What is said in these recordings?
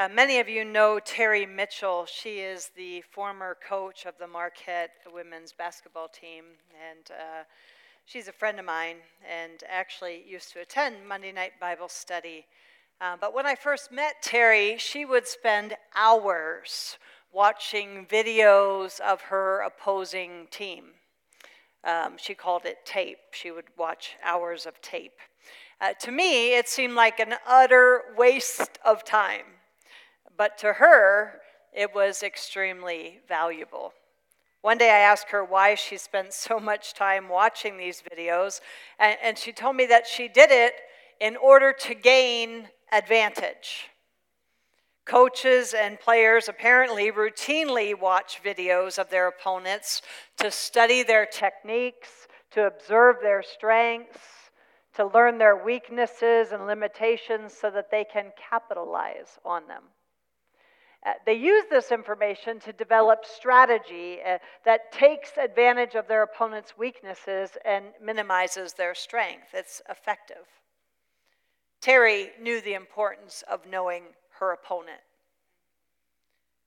Uh, many of you know Terri Mitchell. She is the former coach of the Marquette women's basketball team, and uh, she's a friend of mine and actually used to attend Monday Night Bible Study. Uh, but when I first met Terri, she would spend hours watching videos of her opposing team. Um, she called it tape. She would watch hours of tape. Uh, to me, it seemed like an utter waste of time, but to her, it was extremely valuable. One day I asked her why she spent so much time watching these videos, and, and she told me that she did it in order to gain advantage. Coaches and players apparently routinely watch videos of their opponents to study their techniques, to observe their strengths, to learn their weaknesses and limitations so that they can capitalize on them. Uh, they use this information to develop strategy uh, that takes advantage of their opponent's weaknesses and minimizes their strength. It's effective. Terri knew the importance of knowing her opponent.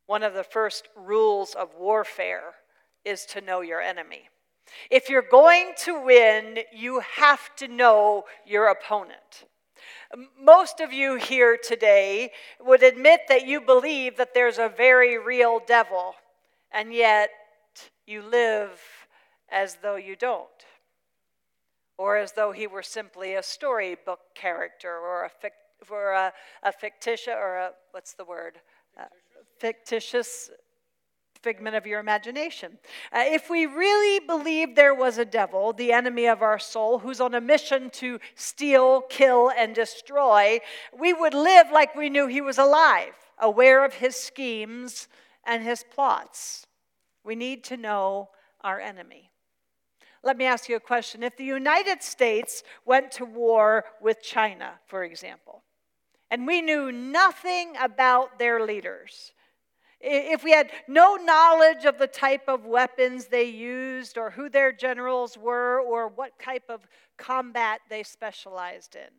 One of the first rules of warfare is to know your enemy. If you're going to win, you have to know your opponent. Most of you here today would admit that you believe that there's a very real devil, and yet you live as though you don't, or as though he were simply a storybook character or a, fic- or a, a fictitious, or a, what's the word? Uh, fictitious figment of your imagination. Uh, if we really believed there was a devil, the enemy of our soul, who's on a mission to steal, kill, and destroy, we would live like we knew he was alive, aware of his schemes and his plots. We need to know our enemy. Let me ask you a question. If the United States went to war with China, for example, and we knew nothing about their leaders, if we had no knowledge of the type of weapons they used, or who their generals were, or what type of combat they specialized in?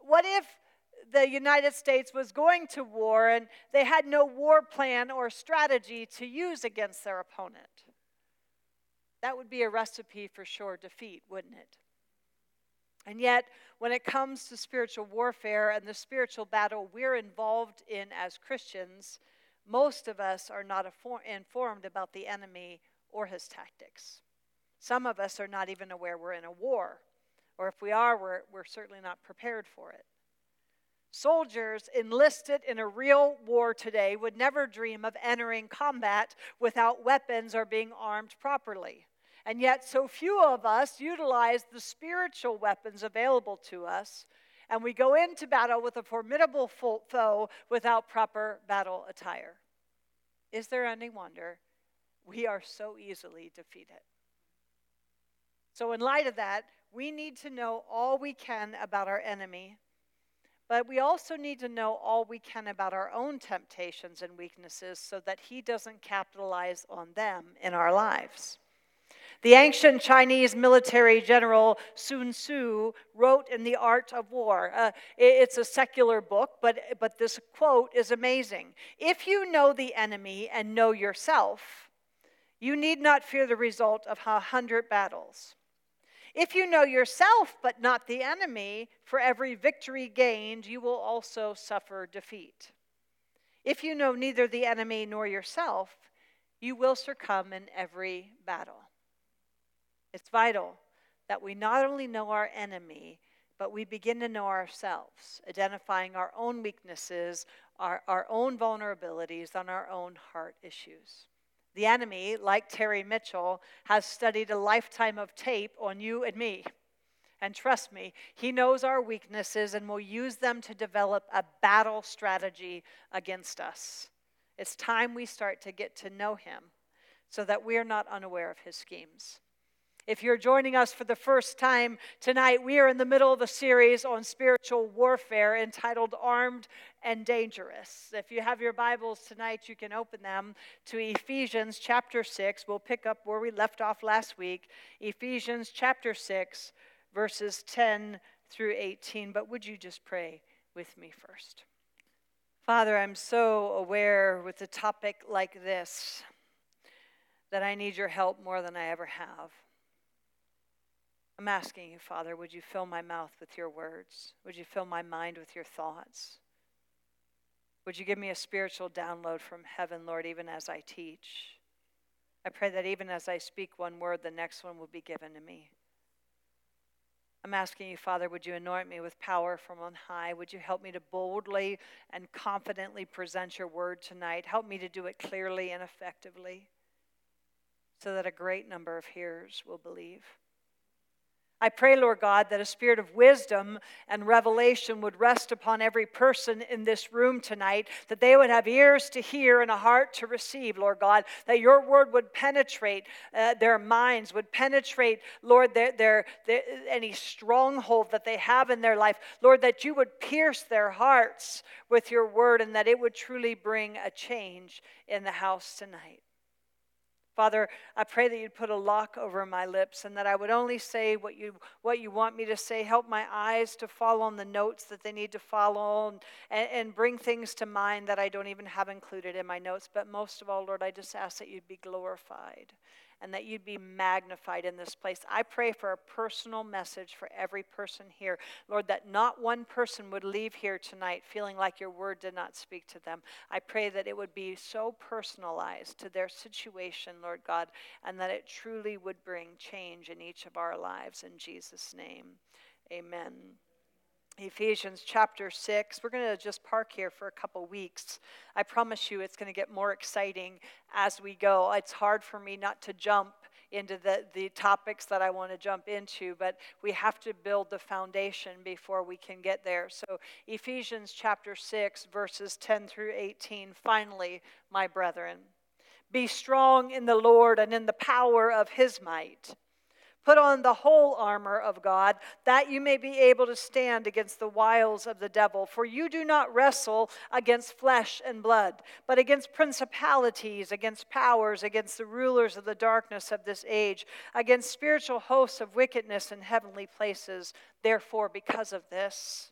What if the United States was going to war and they had no war plan or strategy to use against their opponent? That would be a recipe for sure defeat, wouldn't it? And yet, when it comes to spiritual warfare and the spiritual battle we're involved in as Christians, most of us are not informed about the enemy or his tactics. Some of us are not even aware we're in a war, or if we are, we're, we're certainly not prepared for it. Soldiers enlisted in a real war today would never dream of entering combat without weapons or being armed properly. And yet, so few of us utilize the spiritual weapons available to us and we go into battle with a formidable foe without proper battle attire. Is there any wonder we are so easily defeated? So, in light of that, we need to know all we can about our enemy, but we also need to know all we can about our own temptations and weaknesses so that he doesn't capitalize on them in our lives. The ancient Chinese military general Sun Tzu wrote in The Art of War. Uh, it's a secular book, but, but this quote is amazing. If you know the enemy and know yourself, you need not fear the result of a hundred battles. If you know yourself but not the enemy, for every victory gained, you will also suffer defeat. If you know neither the enemy nor yourself, you will succumb in every battle. It's vital that we not only know our enemy, but we begin to know ourselves, identifying our own weaknesses, our, our own vulnerabilities, and our own heart issues. The enemy, like Terri Mitchell, has studied a lifetime of tape on you and me. And trust me, he knows our weaknesses and will use them to develop a battle strategy against us. It's time we start to get to know him so that we're not unaware of his schemes. If you're joining us for the first time tonight, we are in the middle of a series on spiritual warfare entitled Armed and Dangerous. If you have your Bibles tonight, you can open them to Ephesians chapter 6. We'll pick up where we left off last week. Ephesians chapter 6, verses 10 through 18. But would you just pray with me first? Father, I'm so aware with a topic like this that I need your help more than I ever have. I'm asking you, Father, would you fill my mouth with your words? Would you fill my mind with your thoughts? Would you give me a spiritual download from heaven, Lord, even as I teach? I pray that even as I speak one word, the next one will be given to me. I'm asking you, Father, would you anoint me with power from on high? Would you help me to boldly and confidently present your word tonight? Help me to do it clearly and effectively so that a great number of hearers will believe. I pray, Lord God, that a spirit of wisdom and revelation would rest upon every person in this room tonight, that they would have ears to hear and a heart to receive, Lord God, that your word would penetrate uh, their minds, would penetrate, Lord, their, their, their, any stronghold that they have in their life. Lord, that you would pierce their hearts with your word and that it would truly bring a change in the house tonight. Father, I pray that you'd put a lock over my lips and that I would only say what you, what you want me to say. Help my eyes to follow on the notes that they need to follow and, and bring things to mind that I don't even have included in my notes. But most of all, Lord, I just ask that you'd be glorified and that you'd be magnified in this place. I pray for a personal message for every person here. Lord, that not one person would leave here tonight feeling like your word did not speak to them. I pray that it would be so personalized to their situation, Lord God, and that it truly would bring change in each of our lives. In Jesus' name, amen. Ephesians chapter 6. We're going to just park here for a couple weeks. I promise you it's going to get more exciting as we go. It's hard for me not to jump into the, the topics that I want to jump into, but we have to build the foundation before we can get there. So, Ephesians chapter 6, verses 10 through 18. Finally, my brethren, be strong in the Lord and in the power of his might. Put on the whole armor of God, that you may be able to stand against the wiles of the devil. For you do not wrestle against flesh and blood, but against principalities, against powers, against the rulers of the darkness of this age, against spiritual hosts of wickedness in heavenly places. Therefore, because of this,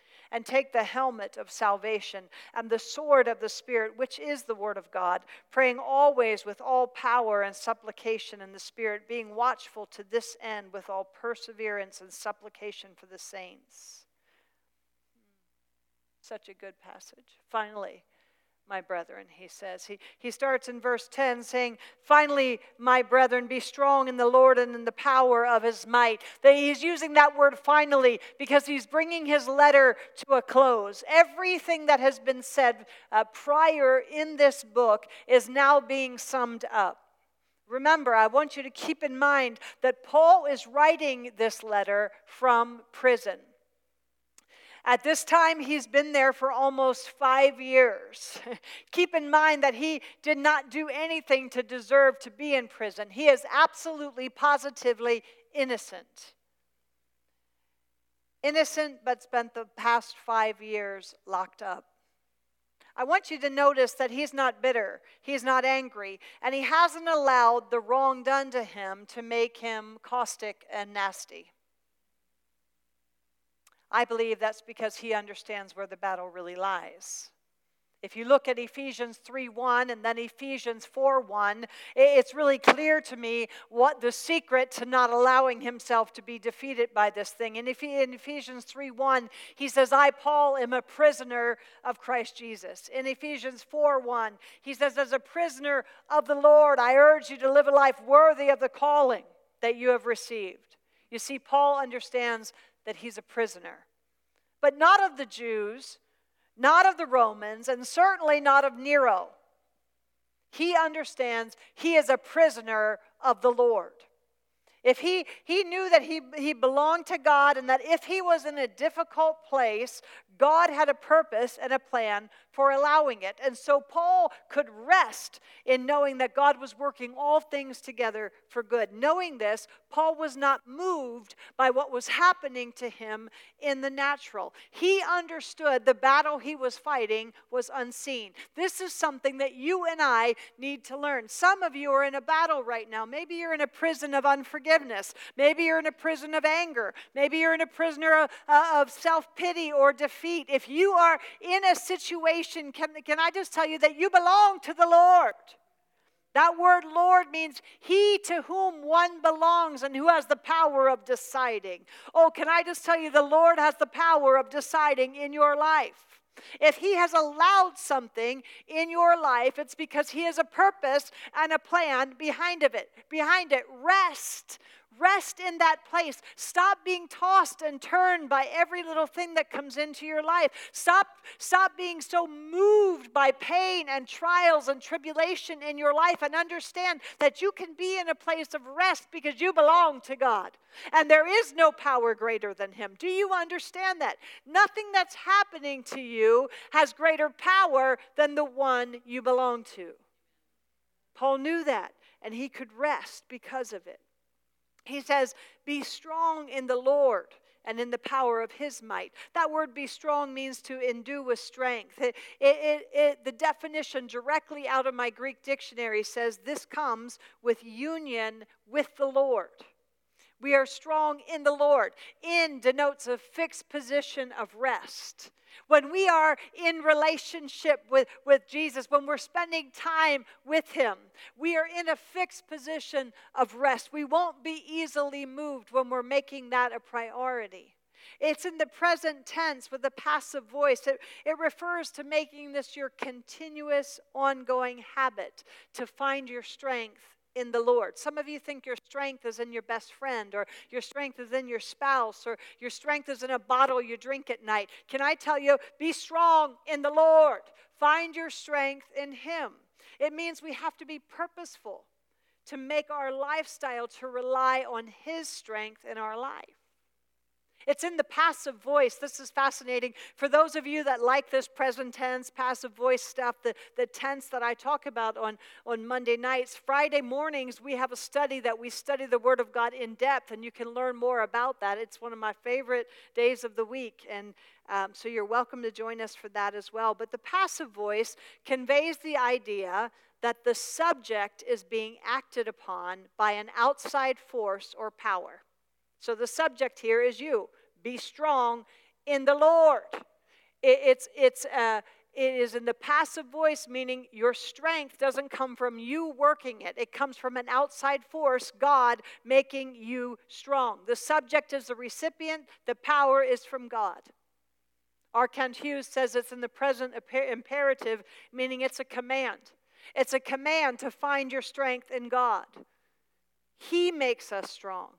and take the helmet of salvation and the sword of the Spirit, which is the Word of God, praying always with all power and supplication in the Spirit, being watchful to this end with all perseverance and supplication for the saints. Such a good passage. Finally, my brethren, he says. He, he starts in verse 10 saying, Finally, my brethren, be strong in the Lord and in the power of his might. That he's using that word finally because he's bringing his letter to a close. Everything that has been said uh, prior in this book is now being summed up. Remember, I want you to keep in mind that Paul is writing this letter from prison. At this time, he's been there for almost five years. Keep in mind that he did not do anything to deserve to be in prison. He is absolutely, positively innocent. Innocent, but spent the past five years locked up. I want you to notice that he's not bitter, he's not angry, and he hasn't allowed the wrong done to him to make him caustic and nasty. I believe that's because he understands where the battle really lies. If you look at Ephesians 3 1 and then Ephesians 4 1, it's really clear to me what the secret to not allowing himself to be defeated by this thing. In Ephesians 3 1, he says, I, Paul, am a prisoner of Christ Jesus. In Ephesians 4 1, he says, As a prisoner of the Lord, I urge you to live a life worthy of the calling that you have received. You see, Paul understands that he's a prisoner. But not of the Jews, not of the Romans, and certainly not of Nero. He understands he is a prisoner of the Lord. If he, he knew that he, he belonged to God and that if he was in a difficult place, God had a purpose and a plan for allowing it. And so Paul could rest in knowing that God was working all things together for good. Knowing this, Paul was not moved by what was happening to him in the natural. He understood the battle he was fighting was unseen. This is something that you and I need to learn. Some of you are in a battle right now. Maybe you're in a prison of unforgiveness. Maybe you're in a prison of anger. Maybe you're in a prisoner of, uh, of self pity or defeat. If you are in a situation, can, can I just tell you that you belong to the Lord? That word Lord means he to whom one belongs and who has the power of deciding. Oh, can I just tell you, the Lord has the power of deciding in your life. If he has allowed something in your life, it's because he has a purpose and a plan behind of it. Behind it, rest Rest in that place. Stop being tossed and turned by every little thing that comes into your life. Stop, stop being so moved by pain and trials and tribulation in your life and understand that you can be in a place of rest because you belong to God. And there is no power greater than Him. Do you understand that? Nothing that's happening to you has greater power than the one you belong to. Paul knew that, and he could rest because of it. He says, Be strong in the Lord and in the power of his might. That word be strong means to endue with strength. It, it, it, the definition directly out of my Greek dictionary says this comes with union with the Lord. We are strong in the Lord. In denotes a fixed position of rest. When we are in relationship with, with Jesus, when we're spending time with Him, we are in a fixed position of rest. We won't be easily moved when we're making that a priority. It's in the present tense with a passive voice. It, it refers to making this your continuous, ongoing habit to find your strength in the Lord. Some of you think your strength is in your best friend, or your strength is in your spouse, or your strength is in a bottle you drink at night. Can I tell you, be strong in the Lord? Find your strength in Him. It means we have to be purposeful to make our lifestyle to rely on His strength in our life. It's in the passive voice. This is fascinating. For those of you that like this present tense, passive voice stuff, the, the tense that I talk about on, on Monday nights, Friday mornings, we have a study that we study the Word of God in depth, and you can learn more about that. It's one of my favorite days of the week. And um, so you're welcome to join us for that as well. But the passive voice conveys the idea that the subject is being acted upon by an outside force or power. So the subject here is you. Be strong in the Lord. It, it's, it's, uh, it is in the passive voice, meaning your strength doesn't come from you working it. It comes from an outside force, God making you strong. The subject is the recipient, the power is from God. R. Kent Hughes says it's in the present imperative, meaning it's a command. It's a command to find your strength in God. He makes us strong.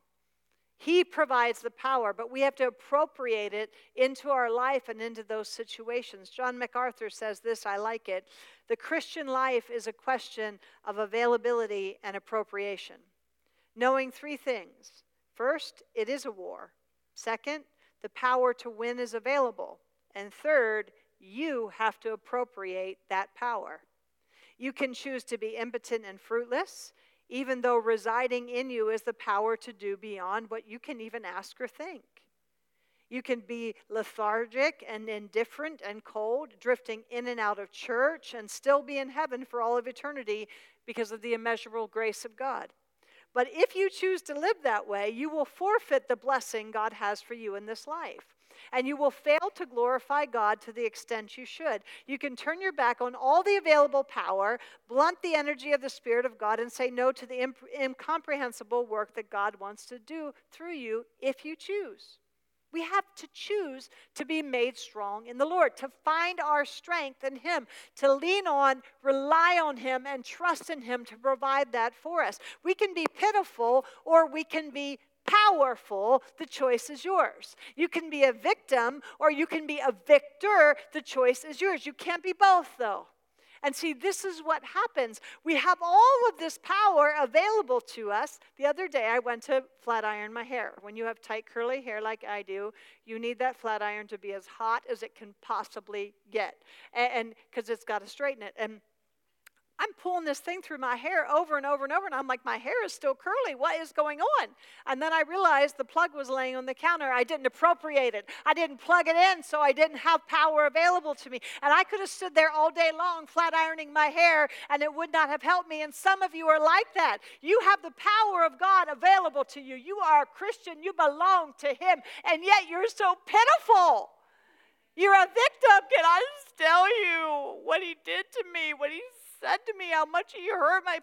He provides the power, but we have to appropriate it into our life and into those situations. John MacArthur says this, I like it. The Christian life is a question of availability and appropriation. Knowing three things first, it is a war. Second, the power to win is available. And third, you have to appropriate that power. You can choose to be impotent and fruitless even though residing in you is the power to do beyond what you can even ask or think. You can be lethargic and indifferent and cold, drifting in and out of church, and still be in heaven for all of eternity because of the immeasurable grace of God. But if you choose to live that way, you will forfeit the blessing God has for you in this life and you will fail to glorify God to the extent you should. You can turn your back on all the available power, blunt the energy of the Spirit of God, and say no to the imp- incomprehensible work that God wants to do through you if you choose. We have to choose to be made strong in the Lord, to find our strength in Him, to lean on, rely on Him, and trust in Him to provide that for us. We can be pitiful or we can be powerful, the choice is yours. You can be a victim or you can be a victor, the choice is yours. You can't be both, though. And see, this is what happens. We have all of this power available to us. The other day, I went to flat iron my hair. When you have tight, curly hair like I do, you need that flat iron to be as hot as it can possibly get. And because it's got to straighten it. And I'm pulling this thing through my hair over and over and over, and I'm like, my hair is still curly. What is going on? And then I realized the plug was laying on the counter. I didn't appropriate it, I didn't plug it in, so I didn't have power available to me. And I could have stood there all day long flat ironing my hair, and it would not have helped me. And some of you are like that. You have the power of God available to you. You are a Christian, you belong to Him, and yet you're so pitiful. You're a victim. Can I just tell you what he did to me, what he said to me how much you hurt my.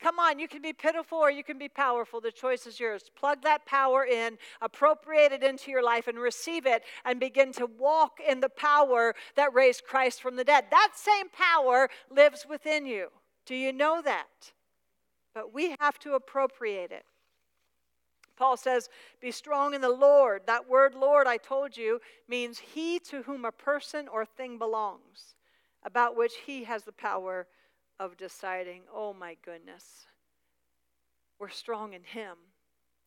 Come on, you can be pitiful or you can be powerful. The choice is yours. Plug that power in, appropriate it into your life, and receive it, and begin to walk in the power that raised Christ from the dead. That same power lives within you. Do you know that? But we have to appropriate it. Paul says, Be strong in the Lord. That word Lord, I told you, means he to whom a person or thing belongs, about which he has the power of deciding, oh my goodness, we're strong in Him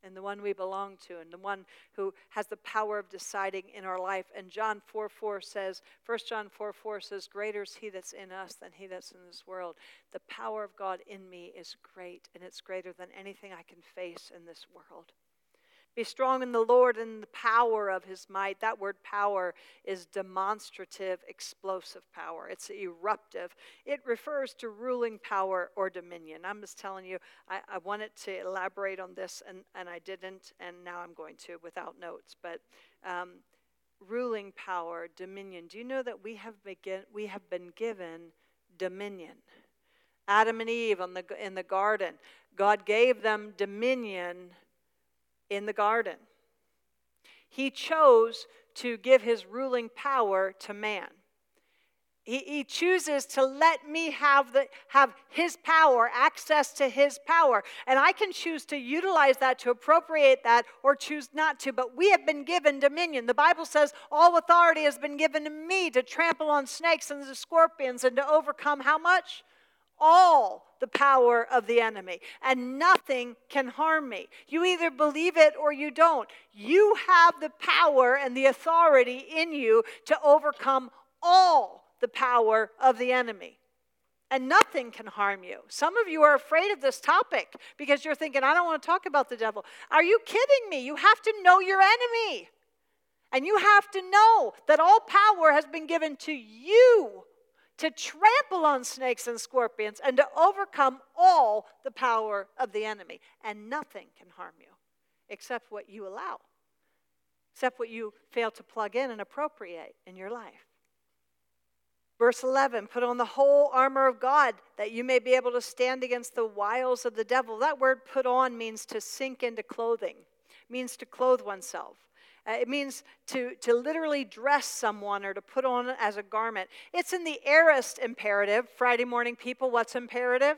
and the one we belong to and the one who has the power of deciding in our life. And John 4 4 says, 1 John 4 4 says, Greater is He that's in us than He that's in this world. The power of God in me is great, and it's greater than anything I can face in this world. Be strong in the Lord and the power of his might. That word power is demonstrative, explosive power. It's eruptive. It refers to ruling power or dominion. I'm just telling you, I, I wanted to elaborate on this and, and I didn't, and now I'm going to without notes. But um, ruling power, dominion. Do you know that we have, begin, we have been given dominion? Adam and Eve in the, in the garden, God gave them dominion in the garden. He chose to give his ruling power to man. He, he, chooses to let me have, the, have his power, access to his power. And I can choose to utilize that, to appropriate that, or choose not to. But we have been given dominion. The Bible says, All authority has been given to me to trample on snakes and the scorpions and to overcome how much? All the power of the enemy, and nothing can harm me. You either believe it or you don't. You have the power and the authority in you to overcome all the power of the enemy. And nothing can harm you. Some of you are afraid of this topic because you're thinking, I don't want to talk about the devil. Are you kidding me? You have to know your enemy. And you have to know that all power has been given to you to trample on snakes and scorpions, and to overcome all the power of the enemy. And nothing can harm you except what you allow, except what you fail to plug in and appropriate in your life. Verse 11, put on the whole armor of God that you may be able to stand against the wiles of the devil. That word put on means to sink into clothing, means to clothe oneself. Uh, it means to, to literally dress someone or to put on as a garment. It's in the aorist imperative. Friday morning people, what's imperative?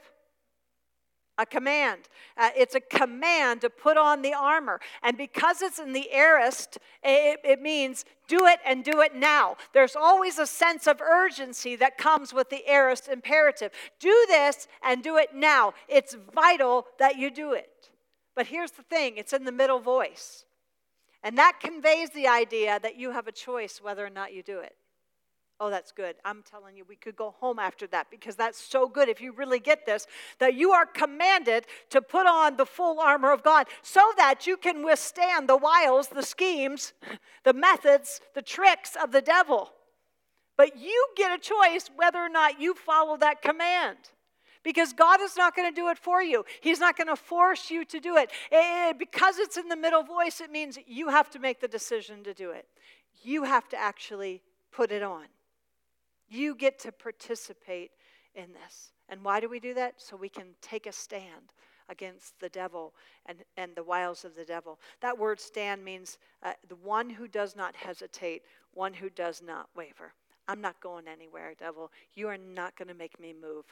A command. Uh, it's a command to put on the armor. And because it's in the aorist, it, it means do it and do it now. There's always a sense of urgency that comes with the aorist imperative. Do this and do it now. It's vital that you do it. But here's the thing it's in the middle voice. And that conveys the idea that you have a choice whether or not you do it. Oh, that's good. I'm telling you, we could go home after that because that's so good if you really get this that you are commanded to put on the full armor of God so that you can withstand the wiles, the schemes, the methods, the tricks of the devil. But you get a choice whether or not you follow that command because God is not going to do it for you. He's not going to force you to do it. Because it's in the middle voice, it means you have to make the decision to do it. You have to actually put it on. You get to participate in this. And why do we do that? So we can take a stand against the devil and, and the wiles of the devil. That word stand means uh, the one who does not hesitate, one who does not waver. I'm not going anywhere, devil. You are not going to make me move.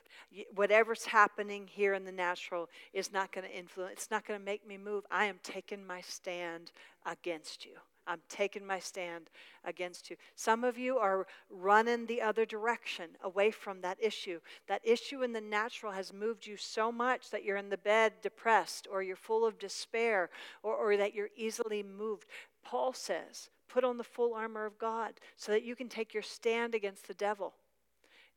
Whatever's happening here in the natural is not going to influence, it's not going to make me move. I am taking my stand against you. I'm taking my stand against you. Some of you are running the other direction, away from that issue. That issue in the natural has moved you so much that you're in the bed depressed, or you're full of despair, or, or that you're easily moved. Paul says, put on the full armor of God so that you can take your stand against the devil.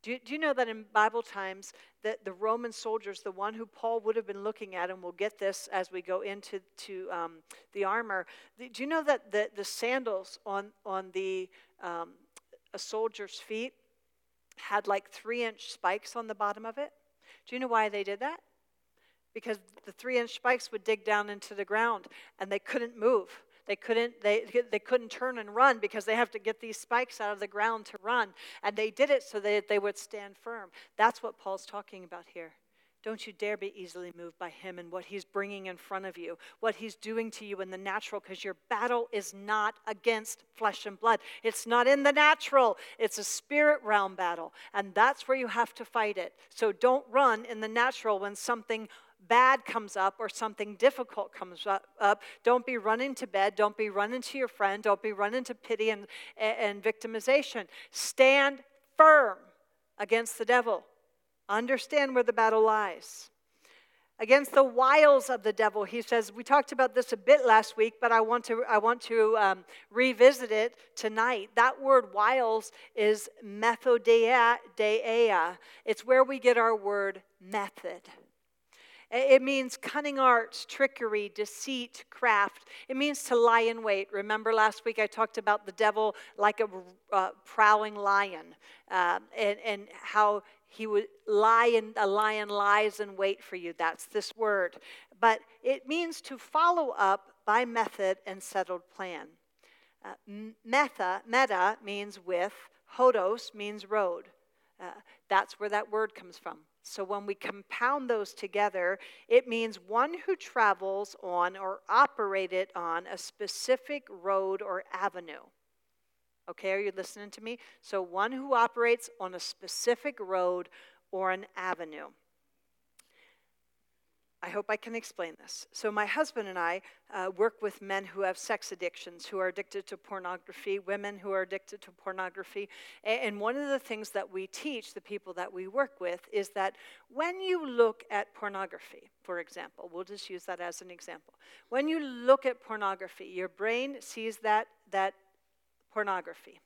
Do you, do you know that in Bible times that the Roman soldiers, the one who Paul would have been looking at, and we'll get this as we go into to, um, the armor. Do you know that the, the sandals on on the um, a soldier's feet had like three inch spikes on the bottom of it? Do you know why they did that? Because the three inch spikes would dig down into the ground and they couldn't move. They couldn't, they, they couldn't turn and run because they have to get these spikes out of the ground to run. And they did it so that they would stand firm. That's what Paul's talking about here. Don't you dare be easily moved by him and what he's bringing in front of you, what he's doing to you in the natural, because your battle is not against flesh and blood. It's not in the natural, it's a spirit realm battle. And that's where you have to fight it. So don't run in the natural when something bad comes up or something difficult comes up, don't be running to bed. Don't be running to your friend. Don't be running to pity and, and victimization. Stand firm against the devil. Understand where the battle lies. Against the wiles of the devil, he says, we talked about this a bit last week, but I want to, I want to um, revisit it tonight. That word wiles is methodeia, It's where we get our word method. It means cunning arts, trickery, deceit, craft. It means to lie in wait. Remember last week I talked about the devil like a uh, prowling lion uh, and, and how he would lie and a lion lies in wait for you. That's this word. But it means to follow up by method and settled plan. Uh, meta, meta means with, hodos means road. Uh, that's where that word comes from. So when we compound those together, it means one who travels on or operated on a specific road or avenue. Okay, are you listening to me? So one who operates on a specific road or an avenue. I hope I can explain this. So, my husband and I uh, work with men who have sex addictions, who are addicted to pornography, women who are addicted to pornography. And one of the things that we teach the people that we work with is that when you look at pornography, for example, we'll just use that as an example. When you look at pornography, your brain sees that, that pornography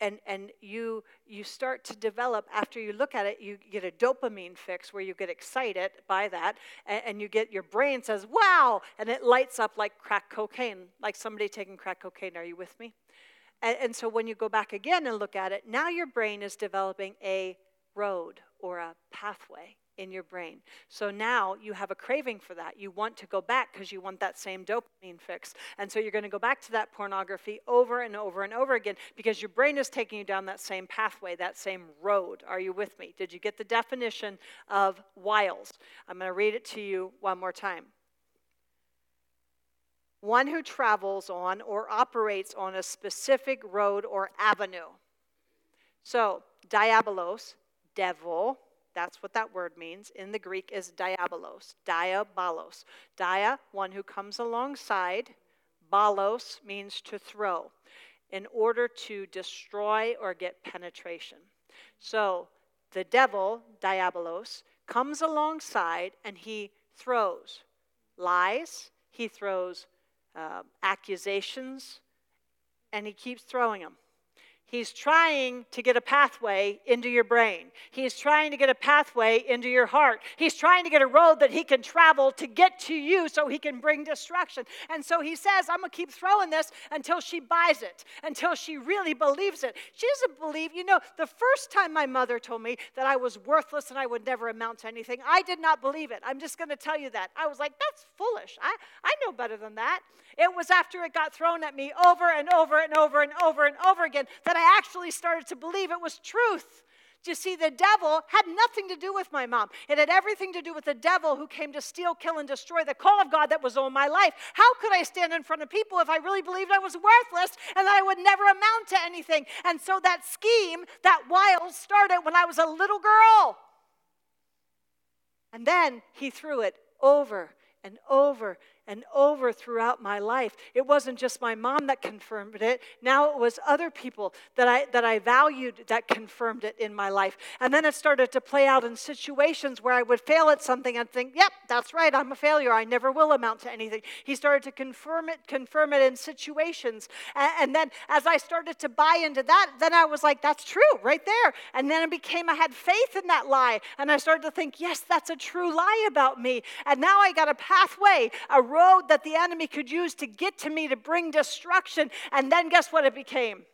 and and you you start to develop after you look at it you get a dopamine fix where you get excited by that and, and, you get your brain says wow and it lights up like crack cocaine like somebody taking crack cocaine. Are you with me? And, and so when you go back again and look at it now your brain is developing a road or a pathway in your brain. So now you have a craving for that. You want to go back because you want that same dopamine fix. And so you're going to go back to that pornography over and over and over again because your brain is taking you down that same pathway, that same road. Are you with me? Did you get the definition of wiles? I'm going to read it to you one more time. One who travels on or operates on a specific road or avenue. So, diabolos, devil, that's what that word means. In the Greek is diabolos, diabolos. Dia, one who comes alongside. Balos means to throw in order to destroy or get penetration. So the devil, diabolos, comes alongside and he throws lies, he throws uh, accusations, and he keeps throwing them. He's trying to get a pathway into your brain. He's trying to get a pathway into your heart. He's trying to get a road that he can travel to get to you so he can bring destruction. And so he says, I'm going to keep throwing this until she buys it, until she really believes it. She doesn't believe, you know, the first time my mother told me that I was worthless and I would never amount to anything, I did not believe it. I'm just going to tell you that. I was like, that's foolish. I, I know better than that. It was after it got thrown at me over and over and over and over and over again that I actually started to believe it was truth. You see, the devil had nothing to do with my mom. It had everything to do with the devil who came to steal, kill, and destroy the call of God that was on my life. How could I stand in front of people if I really believed I was worthless and that I would never amount to anything? And so that scheme, that wild, started when I was a little girl. And then he threw it over and over and over throughout my life. It wasn't just my mom that confirmed it. Now it was other people that I that I valued that confirmed it in my life. And then it started to play out in situations where I would fail at something and think, "Yep, that's right. I'm a failure. I never will amount to anything." He started to confirm it, confirm it in situations. And, and then as I started to buy into that, then I was like, "That's true, right there." And then it became I had faith in that lie, and I started to think, "Yes, that's a true lie about me." And now I got a pathway, a road that the enemy could use to get to me to bring destruction. And then guess what it became?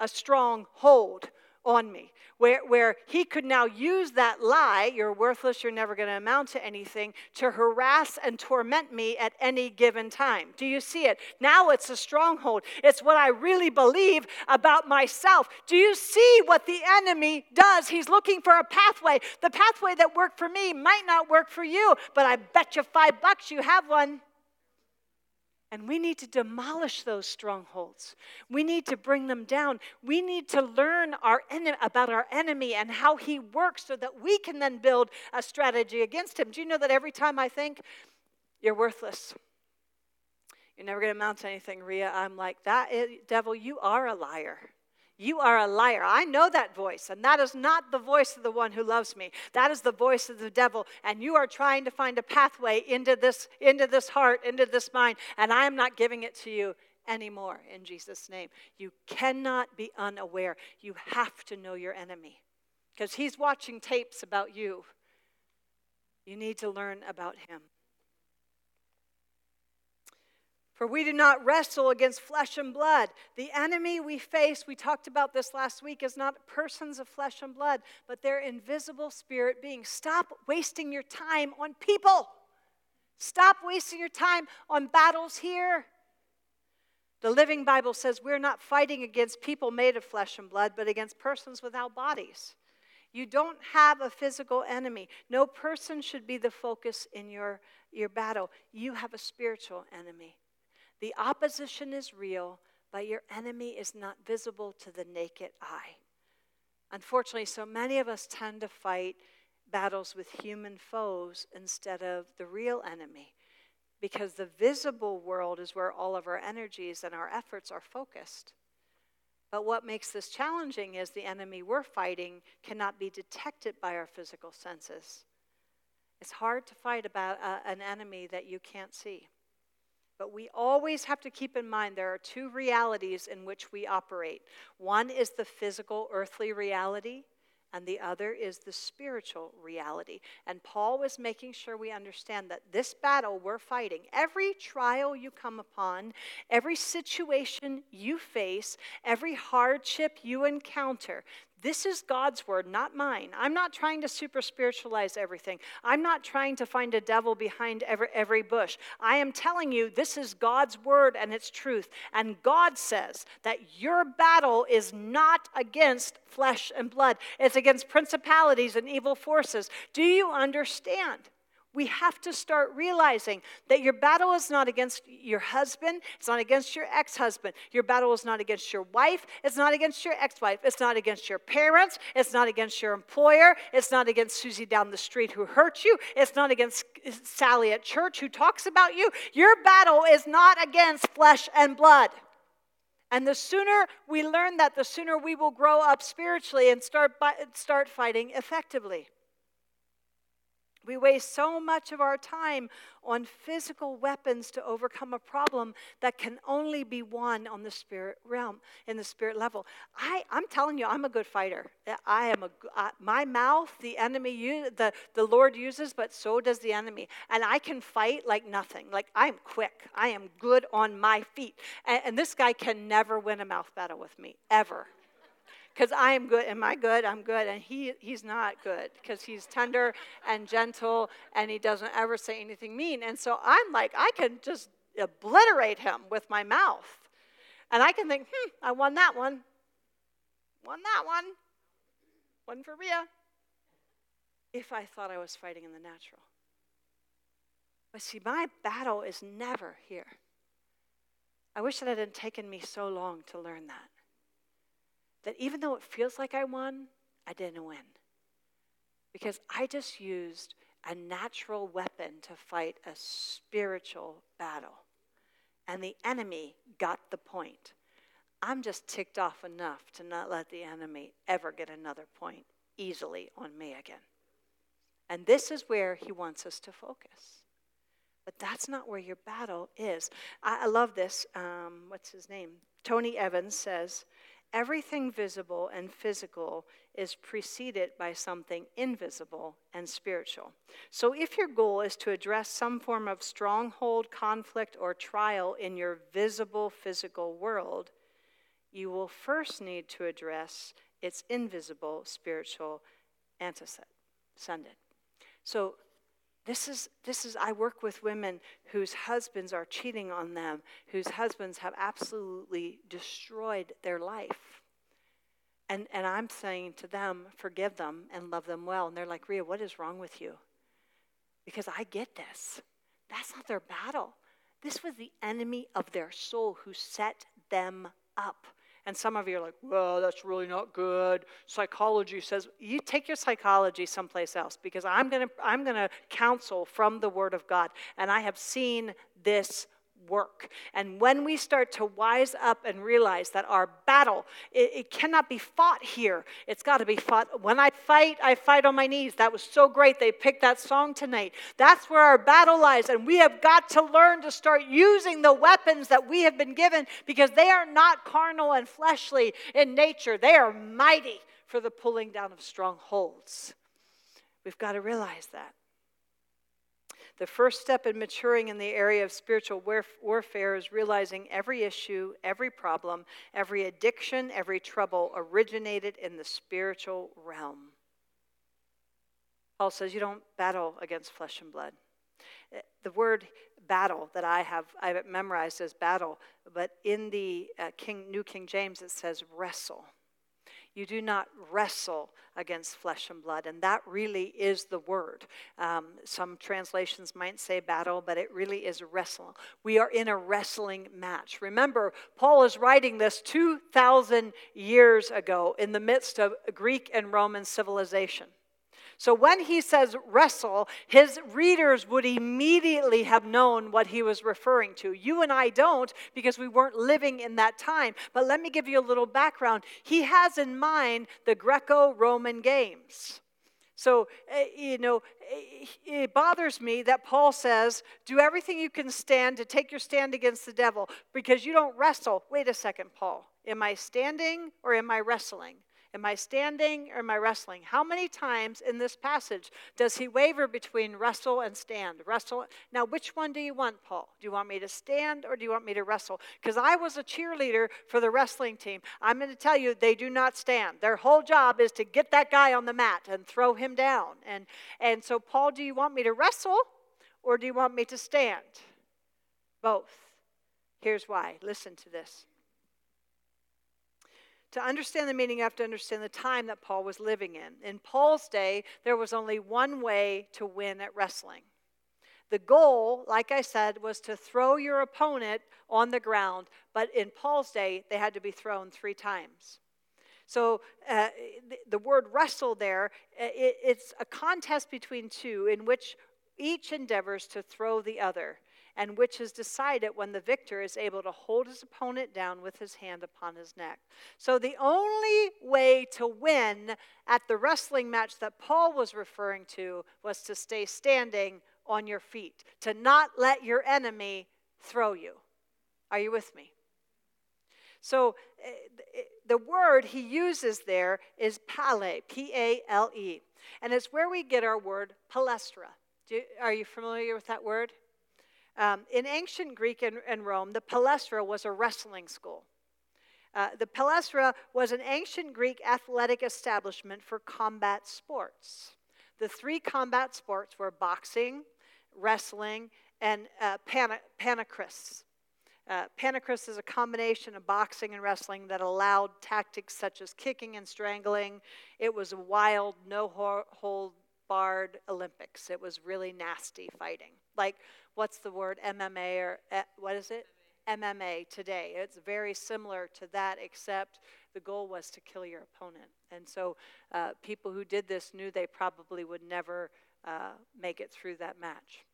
A strong hold on me, where, where he could now use that lie, you're worthless, you're never going to amount to anything, to harass and torment me at any given time. Do you see it? Now it's a stronghold. It's what I really believe about myself. Do you see what the enemy does? He's looking for a pathway. The pathway that worked for me might not work for you, but I bet you five bucks you have one. And we need to demolish those strongholds. We need to bring them down. We need to learn our en- about our enemy and how he works so that we can then build a strategy against him. Do you know that every time I think, you're worthless, you're never going to amount to anything, Ria, I'm like, that devil, you are a liar. You are a liar. I know that voice, and that is not the voice of the one who loves me. That is the voice of the devil, and you are trying to find a pathway into this, into this heart, into this mind, and I am not giving it to you anymore in Jesus' name. You cannot be unaware. You have to know your enemy because he's watching tapes about you. You need to learn about him. For we do not wrestle against flesh and blood. The enemy we face, we talked about this last week, is not persons of flesh and blood, but they're invisible spirit being. Stop wasting your time on people. Stop wasting your time on battles here. The Living Bible says we're not fighting against people made of flesh and blood, but against persons without bodies. You don't have a physical enemy. No person should be the focus in your, your battle. You have a spiritual enemy. The opposition is real, but your enemy is not visible to the naked eye. Unfortunately, so many of us tend to fight battles with human foes instead of the real enemy because the visible world is where all of our energies and our efforts are focused. But what makes this challenging is the enemy we're fighting cannot be detected by our physical senses. It's hard to fight about uh, an enemy that you can't see. But we always have to keep in mind there are two realities in which we operate one is the physical, earthly reality, and the other is the spiritual reality. And Paul was making sure we understand that this battle we're fighting, every trial you come upon, every situation you face, every hardship you encounter, this is God's word, not mine. I'm not trying to super spiritualize everything. I'm not trying to find a devil behind every, every bush. I am telling you, this is God's word and it's truth. And God says that your battle is not against flesh and blood, it's against principalities and evil forces. Do you understand? We have to start realizing that your battle is not against your husband, it's not against your ex husband. Your battle is not against your wife, it's not against your ex wife, it's not against your parents, it's not against your employer, it's not against Susie down the street who hurt you, it's not against Sally at church who talks about you. Your battle is not against flesh and blood. And the sooner we learn that, the sooner we will grow up spiritually and start, start fighting effectively. We waste so much of our time on physical weapons to overcome a problem that can only be won on the spirit realm, in the spirit level. I, I'm telling you, I'm a good fighter. I am a, uh, my mouth, the enemy, use, the, the Lord uses, but so does the enemy. And I can fight like nothing. Like I'm quick. I am good on my feet. And, and this guy can never win a mouth battle with me, ever because I am good. Am I good? I'm good. And he, he's not good because he's tender and gentle and he doesn't ever say anything mean. And so I'm like, I can just obliterate him with my mouth. And I can think, hmm, I won that one. Won that one. One for Ria. If I thought I was fighting in the natural. But see, my battle is never here. I wish that it hadn't taken me so long to learn that that even though it feels like I won, I didn't win. Because I just used a natural weapon to fight a spiritual battle. And the enemy got the point. I'm just ticked off enough to not let the enemy ever get another point easily on me again. And this is where he wants us to focus. But that's not where your battle is. I, I love this. Um, what's his name? Tony Evans says, Everything visible and physical is preceded by something invisible and spiritual. So, if your goal is to address some form of stronghold, conflict, or trial in your visible physical world, you will first need to address its invisible spiritual antecedent. So, this is, this is, I work with women whose husbands are cheating on them, whose husbands have absolutely destroyed their life. And, and I'm saying to them, forgive them and love them well. And they're like, Ria, what is wrong with you? Because I get this. That's not their battle. This was the enemy of their soul who set them up. And some of you are like, well, that's really not good. Psychology says, you take your psychology someplace else because I'm going to I'm going to counsel from the Word of God. And I have seen this work. And when we start to wise up and realize that our battle, it, it cannot be fought here. It's got to be fought. When I fight, I fight on my knees. That was so great. They picked that song tonight. That's where our battle lies. And we have got to learn to start using the weapons that we have been given because they are not carnal and fleshly in nature. They are mighty for the pulling down of strongholds. We've got to realize that. The first step in maturing in the area of spiritual warfare is realizing every issue, every problem, every addiction, every trouble originated in the spiritual realm. Paul says you don't battle against flesh and blood. Eh, the word battle that I have I have memorized as battle, but in the uh, King, New King James it says wrestle. You do not wrestle against flesh and blood. And that really is the word. Um, some translations might say battle, but it really is wrestle. We are in a wrestling match. Remember, Paul is writing this 2,000 years ago in the midst of Greek and Roman civilization. So when he says wrestle, his readers would immediately have known what he was referring to. You and I don't because we weren't living in that time. But let me give you a little background. He has in mind the Greco Roman games. So, eh, you know, eh, it bothers me that Paul says, do everything you can stand to take your stand against the devil because you don't wrestle. Wait a second, Paul. Am I standing or am I wrestling? Am I standing or am I wrestling? How many times in this passage does he waver between wrestle and stand? Wrestle. Now, which one do you want, Paul? Do you want me to stand or do you want me to wrestle? Because I was a cheerleader for the wrestling team. I'm going to tell you, they do not stand. Their whole job is to get that guy on the mat and throw him down. And, and so, Paul, do you want me to wrestle or do you want me to stand? Both. Here's why. Listen to this. To understand the meaning, you have to understand the time that Paul was living in. In Paul's day, there was only one way to win at wrestling. The goal, like I said, was to throw your opponent on the ground, but in Paul's day, they had to be thrown three times. So uh, the, word wrestle there, uh, a contest between two in which each endeavors to throw the other and which is decided when the victor is able to hold his opponent down with his hand upon his neck. So, the only way to win at the wrestling match that Paul was referring to was to stay standing on your feet, to not let your enemy throw you. Are you with me? So, eh, eh, the word he uses there is pale, P A L E, and it's where we get our word palestra. are you familiar with that word? Um, in ancient Greek and, and, Rome, the Palestra was a wrestling school. Uh, the Palestra was an ancient Greek athletic establishment for combat sports. The three combat sports were boxing, wrestling, and uh, pana- panacris. Uh, panacris is a combination of boxing and wrestling that allowed tactics such as kicking and strangling. It was a wild, no hold barred Olympics. It was really nasty fighting. Like what's the word MMA or uh, what is it? MMA today. It's very similar to that, except the goal was to kill your opponent. And so uh, people who did this knew they probably would never uh, make it through that match.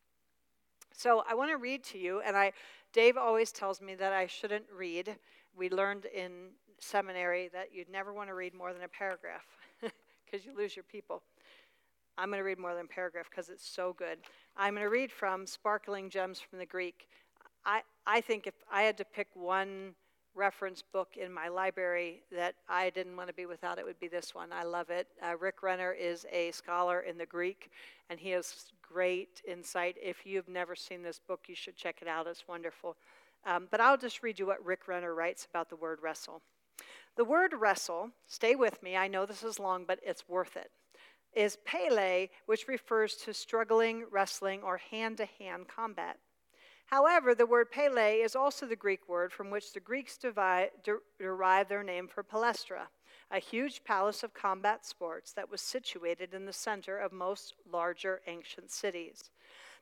So I want to read to you, and I, Dave always tells me that I shouldn't read. We learned in seminary that you'd never want to read more than a paragraph because you lose your people. I'm going to read more than a paragraph because it's so good. I'm going to read from Sparkling Gems from the Greek. I, I think if I had to pick one reference book in my library that I didn't want to be without, it would be this one. I love it. Uh, Rick Renner is a scholar in the Greek, and he has great insight. If you've never seen this book, you should check it out. It's wonderful. Um, but I'll just read you what Rick Renner writes about the word wrestle. The word wrestle, stay with me, I know this is long, but it's worth it, is pele, which refers to struggling, wrestling, or hand to hand combat. However, the word pele is also the Greek word from which the Greeks derive their name for palestra, a huge palace of combat sports that was situated in the center of most larger ancient cities.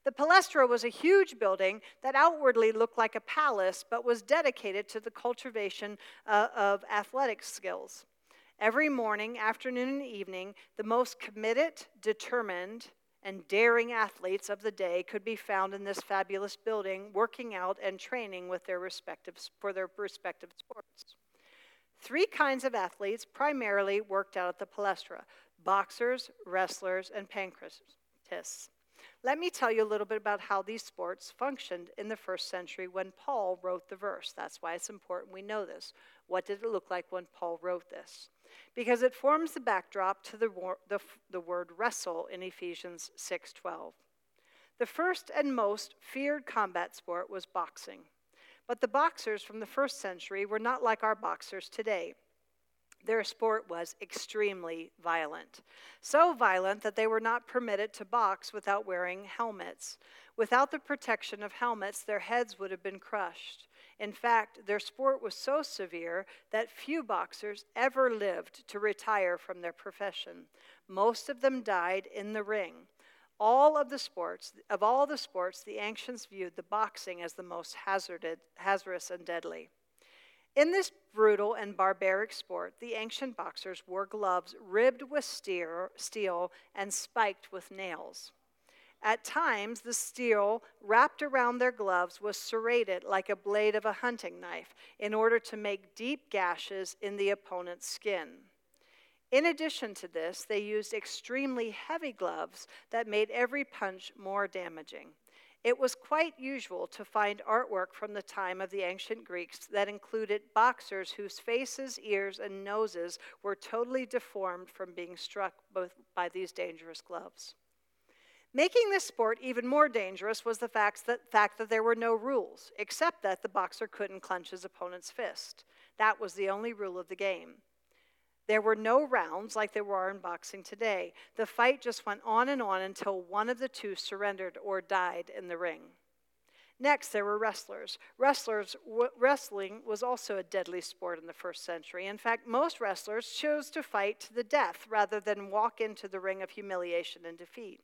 The palestra was a huge building that outwardly looked like a palace, but was dedicated to the cultivation uh, of athletic skills. Every morning, afternoon, and evening, the most committed, determined, and daring athletes of the day could be found in this fabulous building working out and training with their respective, for their respective sports. Three kinds of athletes primarily worked out at the palestra boxers, wrestlers, and pancratists. Let me tell you a little bit about how these sports functioned in the first century when Paul wrote the verse. That's why it's important we know this. What did it look like when Paul wrote this? Because it forms the backdrop to the, the, the word wrestle in Ephesians 6:12. The first and most feared combat sport was boxing. But the boxers from the first century were not like our boxers today. Their sport was extremely violent. So violent that they were not permitted to box without wearing helmets. Without the protection of helmets, their heads would have been crushed. In fact, their sport was so severe that few boxers ever lived to retire from their profession. Most of them died in the ring. All of the sports, of all the sports, the ancients viewed the boxing as the most hazarded, hazardous and deadly. In this brutal and barbaric sport, the ancient boxers wore gloves ribbed with steel and spiked with nails. At times, the steel wrapped around their gloves was serrated like a blade of a hunting knife in order to make deep gashes in the opponent's skin. In addition to this, they used extremely heavy gloves that made every punch more damaging. It was quite usual to find artwork from the time of the ancient Greeks that included boxers whose faces, ears, and noses were totally deformed from being struck by these dangerous gloves. Making this sport even more dangerous was the fact that, fact that there were no rules, except that the boxer couldn't clench his opponent's fist. That was the only rule of the game. There were no rounds like there are in boxing today. The fight just went on and on until one of the two surrendered or died in the ring. Next, there were wrestlers. Wrestlers w- wrestling was also a deadly sport in the first century. In fact, most wrestlers chose to fight to the death rather than walk into the ring of humiliation and defeat.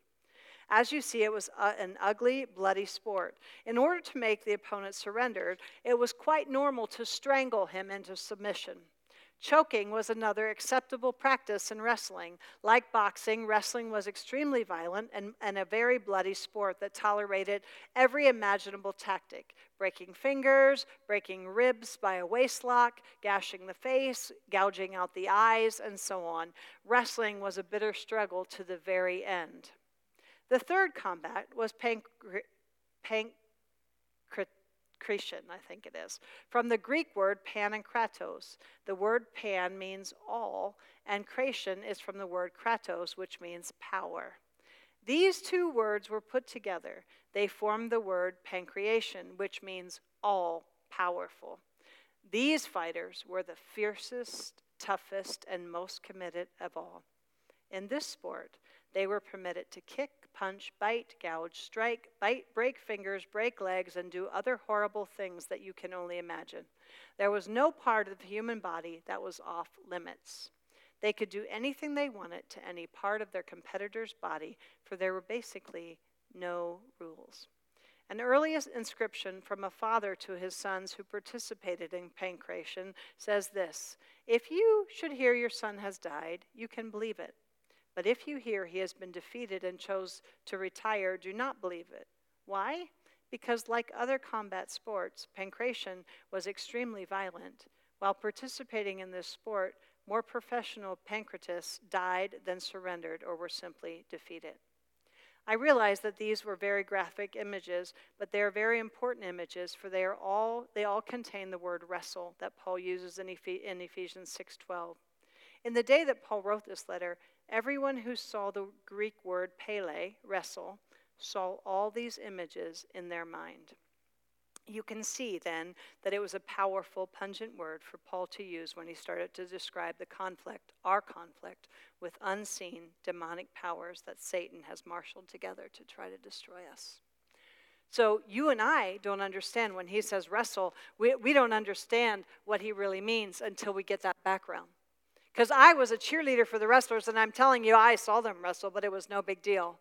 As you see, it was an ugly, bloody sport. In order to make the opponent surrender, it was quite normal to strangle him into submission. Choking was another acceptable practice in wrestling. Like boxing, wrestling was extremely violent and, and, a very bloody sport that tolerated every imaginable tactic breaking fingers, breaking ribs by a waistlock, gashing the face, gouging out the eyes, and so on. Wrestling was a bitter struggle to the very end. The third combat was pancreation, I think it is, from the Greek word pan and kratos. The word pan means all, and creation is from the word kratos, which means power. These two words were put together. They formed the word pancreation, which means all powerful. These fighters were the fiercest, toughest, and most committed of all. In this sport, they were permitted to kick, punch, bite, gouge, strike, bite, break fingers, break legs, and do other horrible things that you can only imagine. There was no part of the human body that was off limits. They could do anything they wanted to any part of their competitor's body, for there were basically no rules. An earliest inscription from a father to his sons who participated in pancreation says this If you should hear your son has died, you can believe it But if you hear he has been defeated and chose to retire, do not believe it. Why? Because, like other combat sports, pankration was extremely violent. While participating in this sport, more professional pancratists died than surrendered or were simply defeated. I realize that these were very graphic images, but they are very important images, for they are all they all contain the word wrestle that Paul uses in, Ephes- in Ephesians 6:12. In the day that Paul wrote this letter, everyone who saw the Greek word pele, wrestle, saw all these images in their mind. You can see then that it was a powerful, pungent word for Paul to use when he started to describe the conflict, our conflict, with unseen demonic powers that Satan has marshaled together to try to destroy us. So you and I don't understand when he says wrestle, we, we don't understand what he really means until we get that background. Because I was a cheerleader for the wrestlers, and I'm telling you, I saw them wrestle, but it was no big deal.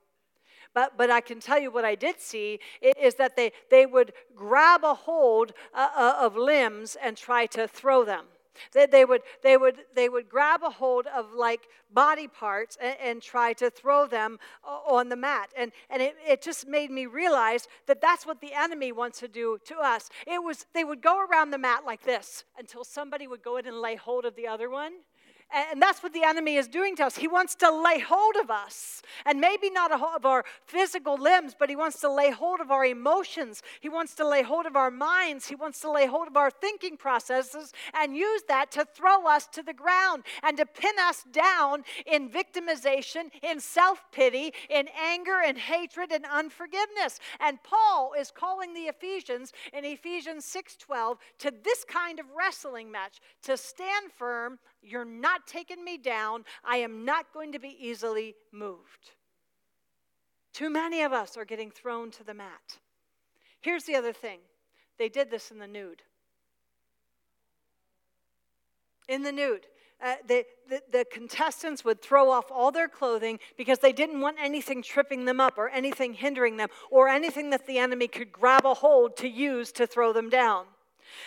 But, but I can tell you what I did see is that they, they would grab a hold uh, uh, of limbs and try to throw them. They, they, would, they, would, they would grab a hold of like body parts and, and try to throw them uh, on the mat. And, and it, it just made me realize that that's what the enemy wants to do to us. It was, they would go around the mat like this until somebody would go in and lay hold of the other one. And that's what the enemy is doing to us. He wants to lay hold of us. And maybe not of our physical limbs, but he wants to lay hold of our emotions. He wants to lay hold of our minds. He wants to lay hold of our thinking processes and use that to throw us to the ground and to pin us down in victimization, in self pity, in anger and hatred and unforgiveness. And Paul is calling the Ephesians in Ephesians 6:12 to this kind of wrestling match to stand firm you're not taking me down. I am not going to be easily moved. Too many of us are getting thrown to the mat. Here's the other thing they did this in the nude. In the nude. Uh, the, the, the, contestants would throw off all their clothing because they didn't want anything tripping them up or anything hindering them or anything that the enemy could grab a hold to use to throw them down.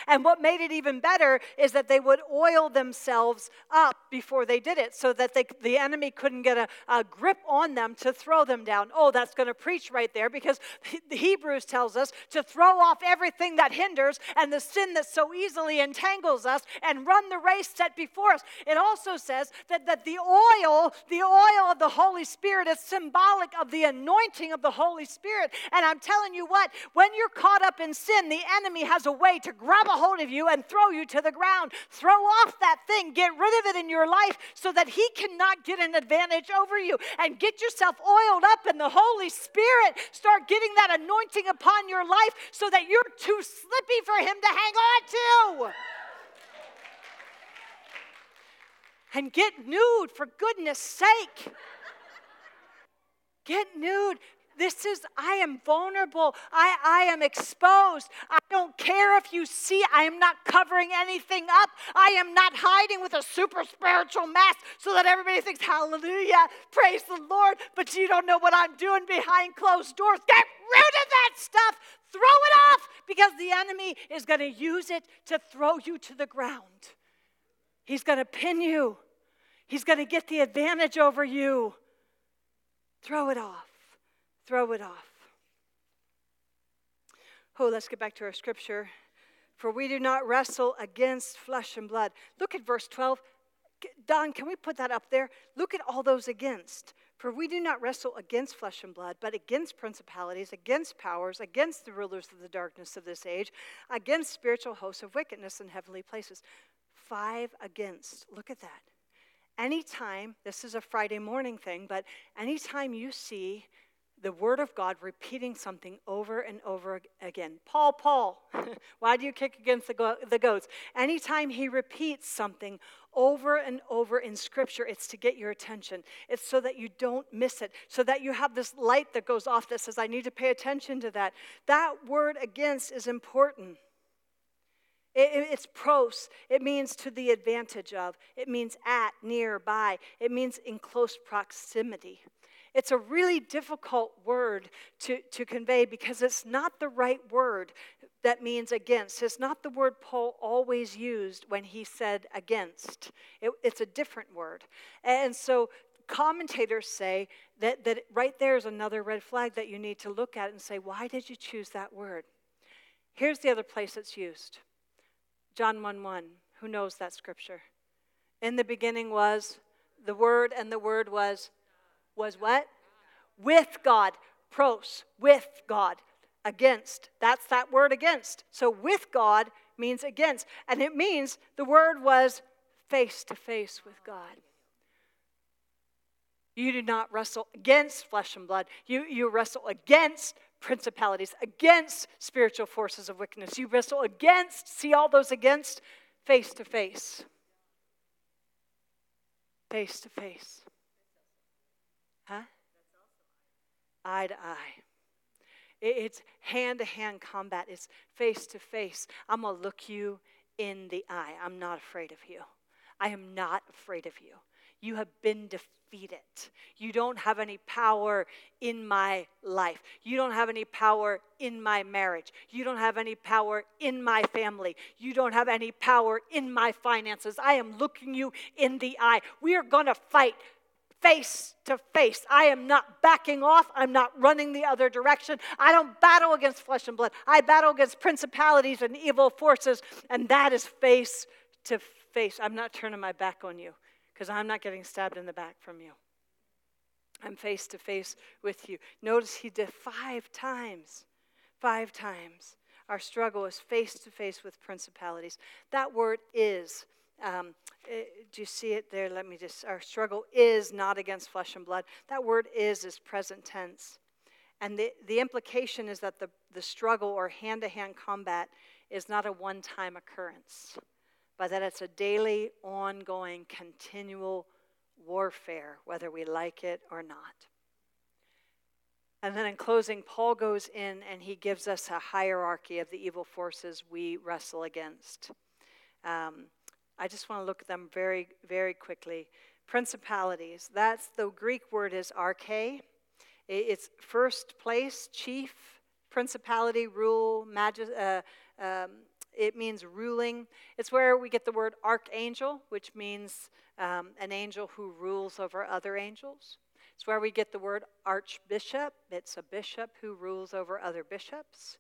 And what made it even better is that they would oil themselves up before they did it so that they, the enemy couldn't get a, a grip on them to throw them down. Oh, that's going to preach right there because the Hebrews tells us to throw off everything that hinders and the sin that so easily entangles us and run the race set before us. It also says that, that the oil, the oil of the Holy Spirit is symbolic of the anointing of the Holy Spirit. And I'm telling you what, when you're caught up in sin, the enemy has a way to grab grab a hold of you and throw you to the ground. Throw off that thing, get rid of it in your life so that He cannot get an advantage over you. And get yourself oiled up in the Holy Spirit. Start getting that anointing upon your life so that you're too slippy for Him to hang on to. And get nude for goodness sake. Get nude. This is, I am vulnerable. I, I am exposed. I don't care if you see, I am not covering anything up. I am not hiding with a super spiritual mask so that everybody thinks, hallelujah, praise the Lord, but you don't know what I'm doing behind closed doors. Get rid of that stuff. Throw it off because the enemy is going to use it to throw you to the ground. He's going to pin you, he's going to get the advantage over you. Throw it off throw it off. Oh, let's get back to our scripture. For we do not wrestle against flesh and blood. Look at verse 12. Don, can we put that up there? Look at all those against. For we do not wrestle against flesh and blood, but against principalities, against powers, against the rulers of the darkness of this age, against spiritual hosts of wickedness in heavenly places. Five against. Look at that. Anytime, this is a Friday morning thing, but anytime you see the Word of God repeating something over and over again. Paul, Paul, why do you kick against the, go- the goats? Anytime he repeats something over and over in Scripture, it's to get your attention. It's so that you don't miss it, so that you have this light that goes off that says, I need to pay attention to that. That word against is important. It, it's pros. It means to the advantage of. It means at, nearby. It means in close proximity. It's a really difficult word to, to convey because it's not the right word that means against. It's not the word Paul always used when he said against. It, it's a different word. And so commentators say that, that right there is another red flag that you need to look at and say, why did you choose that word? Here's the other place it's used John 1 1. Who knows that scripture? In the beginning was the Word, and the Word was, was what? With God. Pros, with God. Against. That's that word against. So with God means against. And it means the word was face to face with God. You do not wrestle against flesh and blood. You, you wrestle against principalities, against spiritual forces of wickedness. You wrestle against, see all those against, face to face. Face to face. Huh? Eye to eye. It's hand to hand combat, it's face to face. I'm going to look you in the eye. I'm not afraid of you. I am not afraid of you. You have been defeated. You don't have any power in my life. You don't have any power in my marriage. You don't have any power in my family. You don't have any power in my finances. I am looking you in the eye. We are going to fight face to face. I am not backing off. I'm not running the other direction. I don't battle against flesh and blood. I battle against principalities and evil forces, and that is face to face. I'm not turning my back on you because I'm not getting stabbed in the back from you. I'm face to face with you. Notice he did five times. Five times. Our struggle is face to face with principalities. That word is um, eh, do you see it there? Let me just, our struggle is not against flesh and blood. That word is is present tense. And the, the implication is that the, the struggle or hand to hand combat is not a one time occurrence, but that it's a daily, ongoing, continual warfare, whether we like it or not. And then in closing, Paul goes in and he gives us a hierarchy of the evil forces we wrestle against. Um, I just want to look at them very, very quickly. Principalities, that's the Greek word is arche. It's first place, chief, principality, rule, uh, um, it means ruling. It's where we get the word archangel, which means um, an angel who rules over other angels. It's where we get the word archbishop. It's a bishop who rules over other bishops.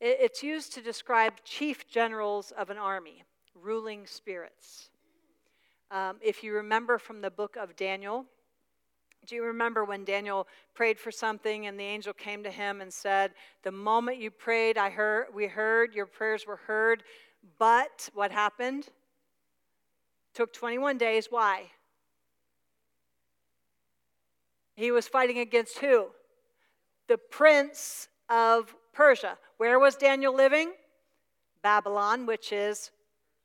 It's used to describe chief generals of an army ruling spirits. Um, if you remember from the book of Daniel, do you remember when Daniel prayed for something and the angel came to him and said, "The moment you prayed, I heard we heard your prayers were heard, but what happened? Took 21 days. Why? He was fighting against who? The prince of Persia. Where was Daniel living? Babylon, which is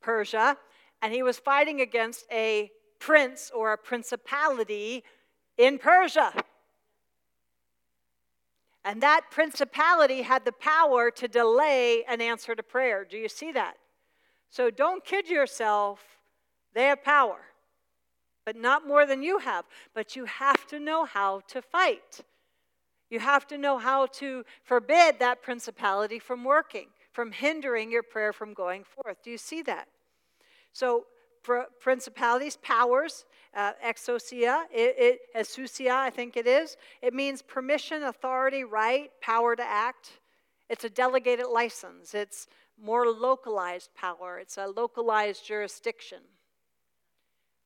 Persia, and he was fighting against a prince or a principality in Persia. And that principality had the power to delay an answer to prayer. Do you see that? So don't kid yourself. They have power, but not more than you have. But you have to know how to fight. You have to know how to forbid that principality from working, from hindering your prayer from going forth. Do you see that? So, pr- principalities, powers, uh, exousia, it, it, exousia, I think it is. It means permission, authority, right, power to act. It's a delegated license. It's more localized power. It's a localized jurisdiction.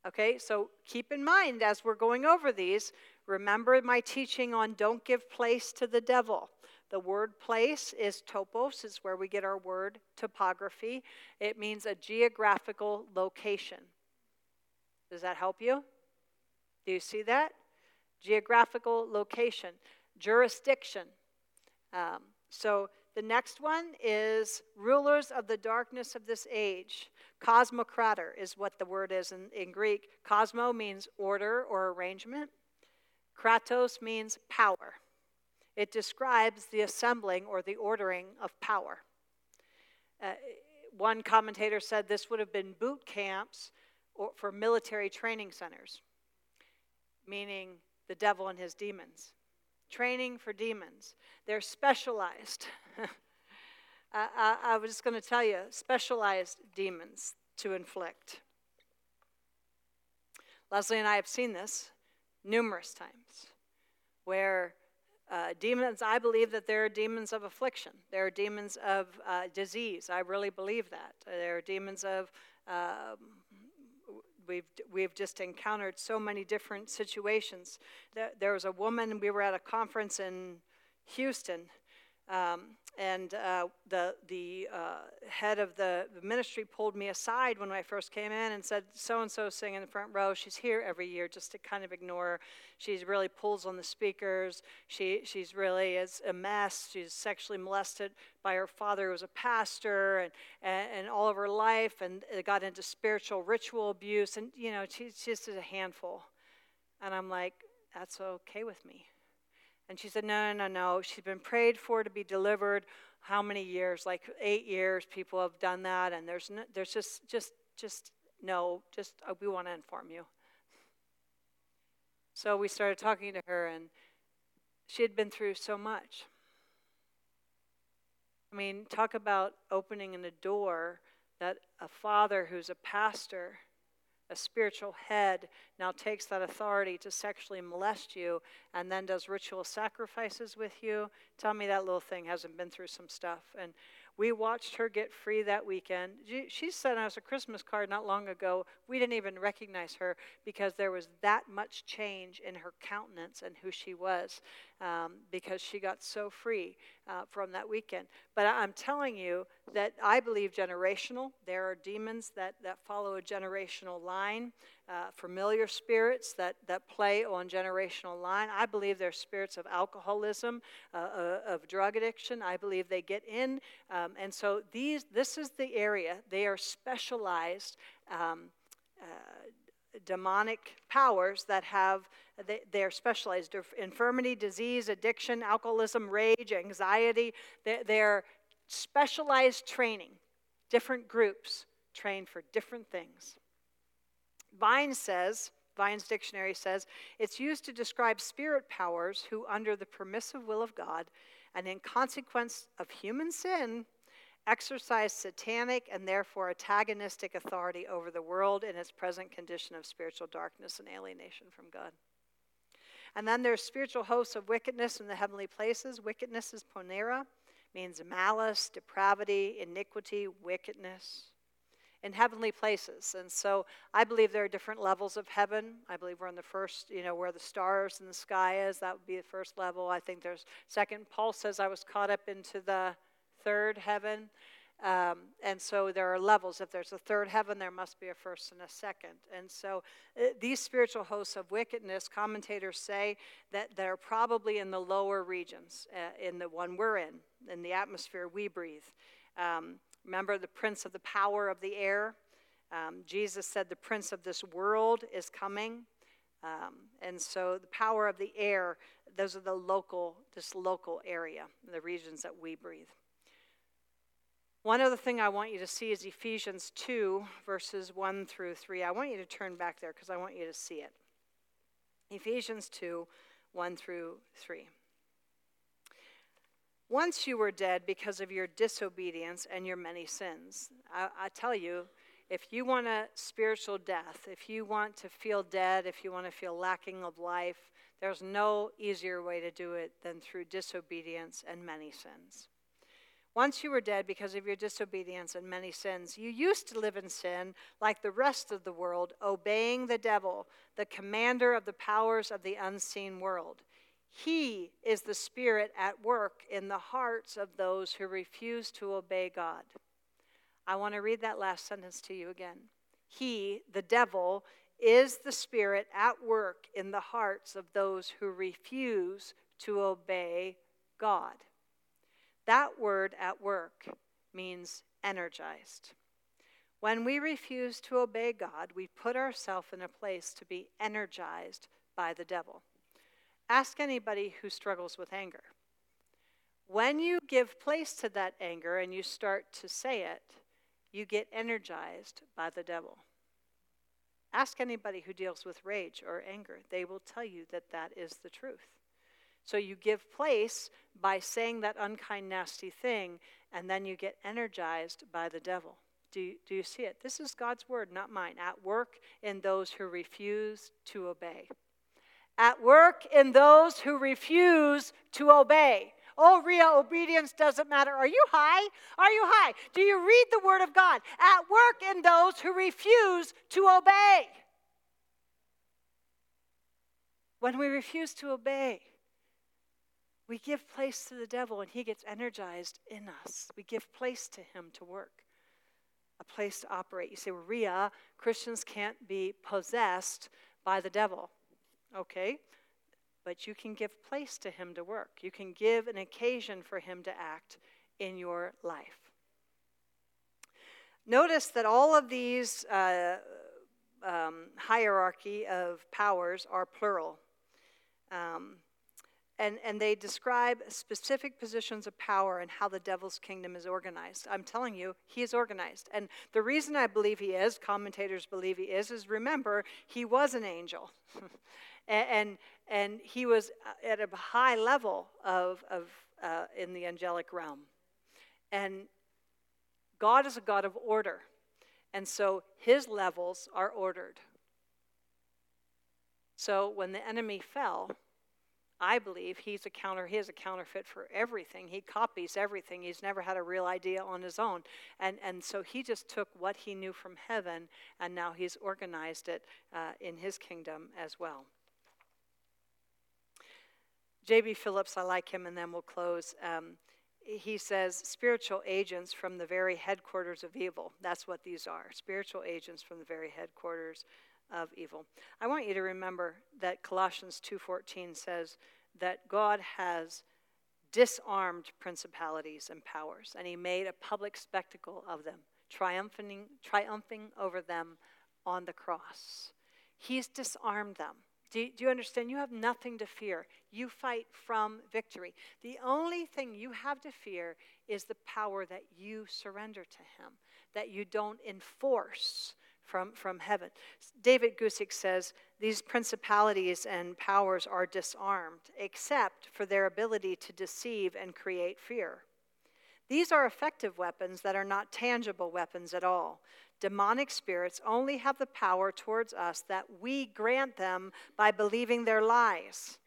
Okay, so keep in mind as we're going over these, remember my teaching on don't give place to the devil. The word place is topos, is where we get our word topography. It means a geographical location. Does that help you? Do you see that? Geographical location, jurisdiction. Um, so the next one is rulers of the darkness of this age. Cosmocrator is what the word is in, in Greek. Cosmo means order or arrangement, kratos means power. It describes the assembling or the ordering of power. Uh, one commentator said this would have been boot camps or, for military training centers, meaning the devil and his demons. Training for demons. They're specialized. I, I, I was just going to tell you specialized demons to inflict. Leslie and I have seen this numerous times where uh, demons, I believe that there are demons of affliction. There are demons of uh, disease. I really believe that. There are demons of, um, we've, we've just encountered so many different situations. There, there was a woman, we were at a conference in Houston, um, and uh, the, the uh, head of the ministry pulled me aside when I first came in and said, So and so singing in the front row. She's here every year just to kind of ignore. She really pulls on the speakers. She, she's really is a mess. She's sexually molested by her father, who was a pastor, and, and, and all of her life, and got into spiritual ritual abuse. And, you know, she's just a handful. And I'm like, That's okay with me. And she said, No, no, no, no. She's been prayed for to be delivered. How many years? Like eight years. People have done that, and there's no, there's just just just no. Just uh, we want to inform you. So we started talking to her, and she had been through so much. I mean, talk about opening in a door that a father who's a pastor a spiritual head now takes that authority to sexually molest you and then does ritual sacrifices with you. Tell me that little thing hasn't been through some stuff. And we watched her get free that weekend. She sent us a Christmas card not long ago. We didn't even recognize her because there was that much change in her countenance and who she was um, because she got so free uh, from that weekend. But I'm telling you that I believe generational. There are demons that, that follow a generational line uh, familiar spirits that, that play on generational line. I believe they're spirits of alcoholism, uh, uh, of drug addiction. I believe they get in. Um, and so these, this is the area. They are specialized um, uh, demonic powers that have, they, they're specialized. Infirmity, disease, addiction, alcoholism, rage, anxiety. They're specialized training, different groups train for different things. Vine says, Vine's dictionary says, it's used to describe spirit powers who, under the permissive will of God and in consequence of human sin, exercise satanic and therefore antagonistic authority over the world in its present condition of spiritual darkness and alienation from God. And then there's spiritual hosts of wickedness in the heavenly places. Wickedness is ponera, means malice, depravity, iniquity, wickedness in heavenly places. And so I believe there are different levels of heaven. I believe we're in the first, you know, where the stars in the sky is. That would be the first level. I think there's second. Paul says I was caught up into the third heaven. Um, and so there are levels. If there's a third heaven, there must be a first and a second. And so uh, these spiritual hosts of wickedness, commentators say that they're probably in the lower regions, uh, in the one we're in, in the atmosphere we breathe. Um, Remember the prince of the power of the air? Um, Jesus said the prince of this world is coming. Um, and so the power of the air, those are the local, this local area, the regions that we breathe. One other thing I want you to see is Ephesians 2, verses 1 through 3. I want you to turn back there because I want you to see it. Ephesians 2, 1 through 3. Once you were dead because of your disobedience and your many sins. I, I tell you, if you want a spiritual death, if you want to feel dead, if you want to feel lacking of life, there's no easier way to do it than through disobedience and many sins. Once you were dead because of your disobedience and many sins, you used to live in sin like the rest of the world, obeying the devil, the commander of the powers of the unseen world. He is the Spirit at work in the hearts of those who refuse to obey God. I want to read that last sentence to you again. He, the devil, is the Spirit at work in the hearts of those who refuse to obey God. That word at work means energized. When we refuse to obey God, we put ourselves in a place to be energized by the devil. Ask anybody who struggles with anger. When you give place to that anger and you start to say it, you get energized by the devil. Ask anybody who deals with rage or anger. They will tell you that that is the truth. So you give place by saying that unkind, nasty thing, and then you get energized by the devil. Do you, do you see it? This is God's word, not mine, at work in those who refuse to obey. at work in those who refuse to obey. Oh, Ria, obedience doesn't matter. Are you high? Are you high? Do you read the Word of God? At work in those who refuse to obey. When we refuse to obey, we give place to the devil and he gets energized in us. We give place to him to work, a place to operate. You say, well, Ria, Christians can't be possessed by the devil. Okay, but you can give place to him to work. You can give an occasion for him to act in your life. Notice that all of these uh, um, hierarchy of powers are plural. Um, and, and they describe specific positions of power and how the devil's kingdom is organized. I'm telling you, he is organized. And the reason I believe he is, commentators believe he is, is remember, he was an angel. and, and, he was uh, at a high level of, of uh, in the angelic realm. And God is a God of order. And so his levels are ordered. So when the enemy fell, I believe he's a counter he is a counterfeit for everything. He copies everything. He's never had a real idea on his own. And and so he just took what he knew from heaven and now he's organized it uh, in his kingdom as well. J.B. Phillips, I like him, and then we'll close. Um, he says spiritual agents from the very headquarters of evil. That's what these are spiritual agents from the very headquarters of evil. I want you to remember that Colossians 2:14 says that God has disarmed principalities and powers and he made a public spectacle of them, triumphing triumphing over them on the cross. He's disarmed them. Do you, do you, understand? You have nothing to fear. You fight from victory. The only thing you have to fear is the power that you surrender to Him, that you don't enforce from, from heaven. David Guzik says these principalities and powers are disarmed, except for their ability to deceive and create fear. These are effective weapons that are not tangible weapons at all. Demonic spirits only have the power towards us that we grant them by believing their lies.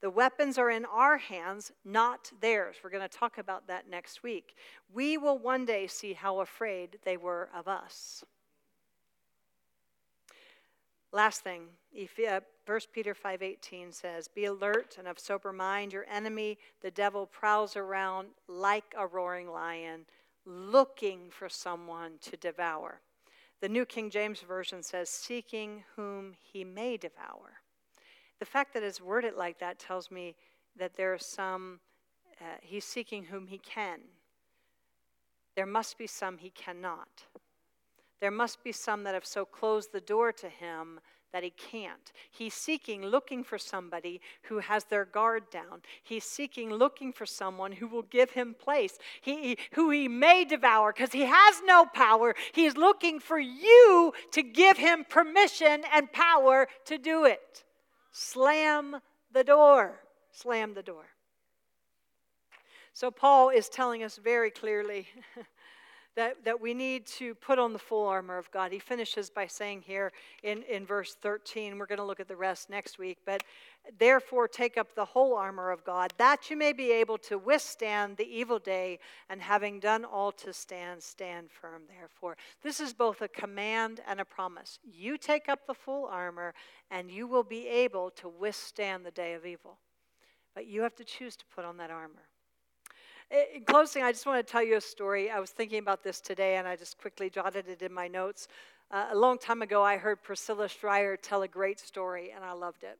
The weapons are in our hands, not theirs. We're going to talk about that next week. We will one day see how afraid they were of us. Last thing, 1 uh, Peter 5:18 says, "Be alert and of sober mind. Your enemy, the devil, prowls around like a roaring lion, looking for someone to devour." The New King James Version says, "Seeking whom he may devour." The fact that it's worded like that tells me that there are some uh, he's seeking whom he can. There must be some he cannot. There must be some that have so closed the door to him that he can't. He's seeking, looking for somebody who has their guard down. He's seeking, looking for someone who will give him place, he, who he may devour because he has no power. He's looking for you to give him permission and power to do it. Slam the door. Slam the door. So, Paul is telling us very clearly that, that we need to put on the full armor of God. He finishes by saying here in, in verse 13, we're going to look at the rest next week, but therefore take up the whole armor of God, that you may be able to withstand the evil day, and having done all to stand, stand firm, therefore. This is both a command and a promise. You take up the full armor, and you will be able to withstand the day of evil. But you have to choose to put on that armor. In closing, I just want to tell you a story. I was thinking about this today and I just quickly jotted it in my notes. Uh, a long time ago, I heard Priscilla Shirer tell a great story and I loved it.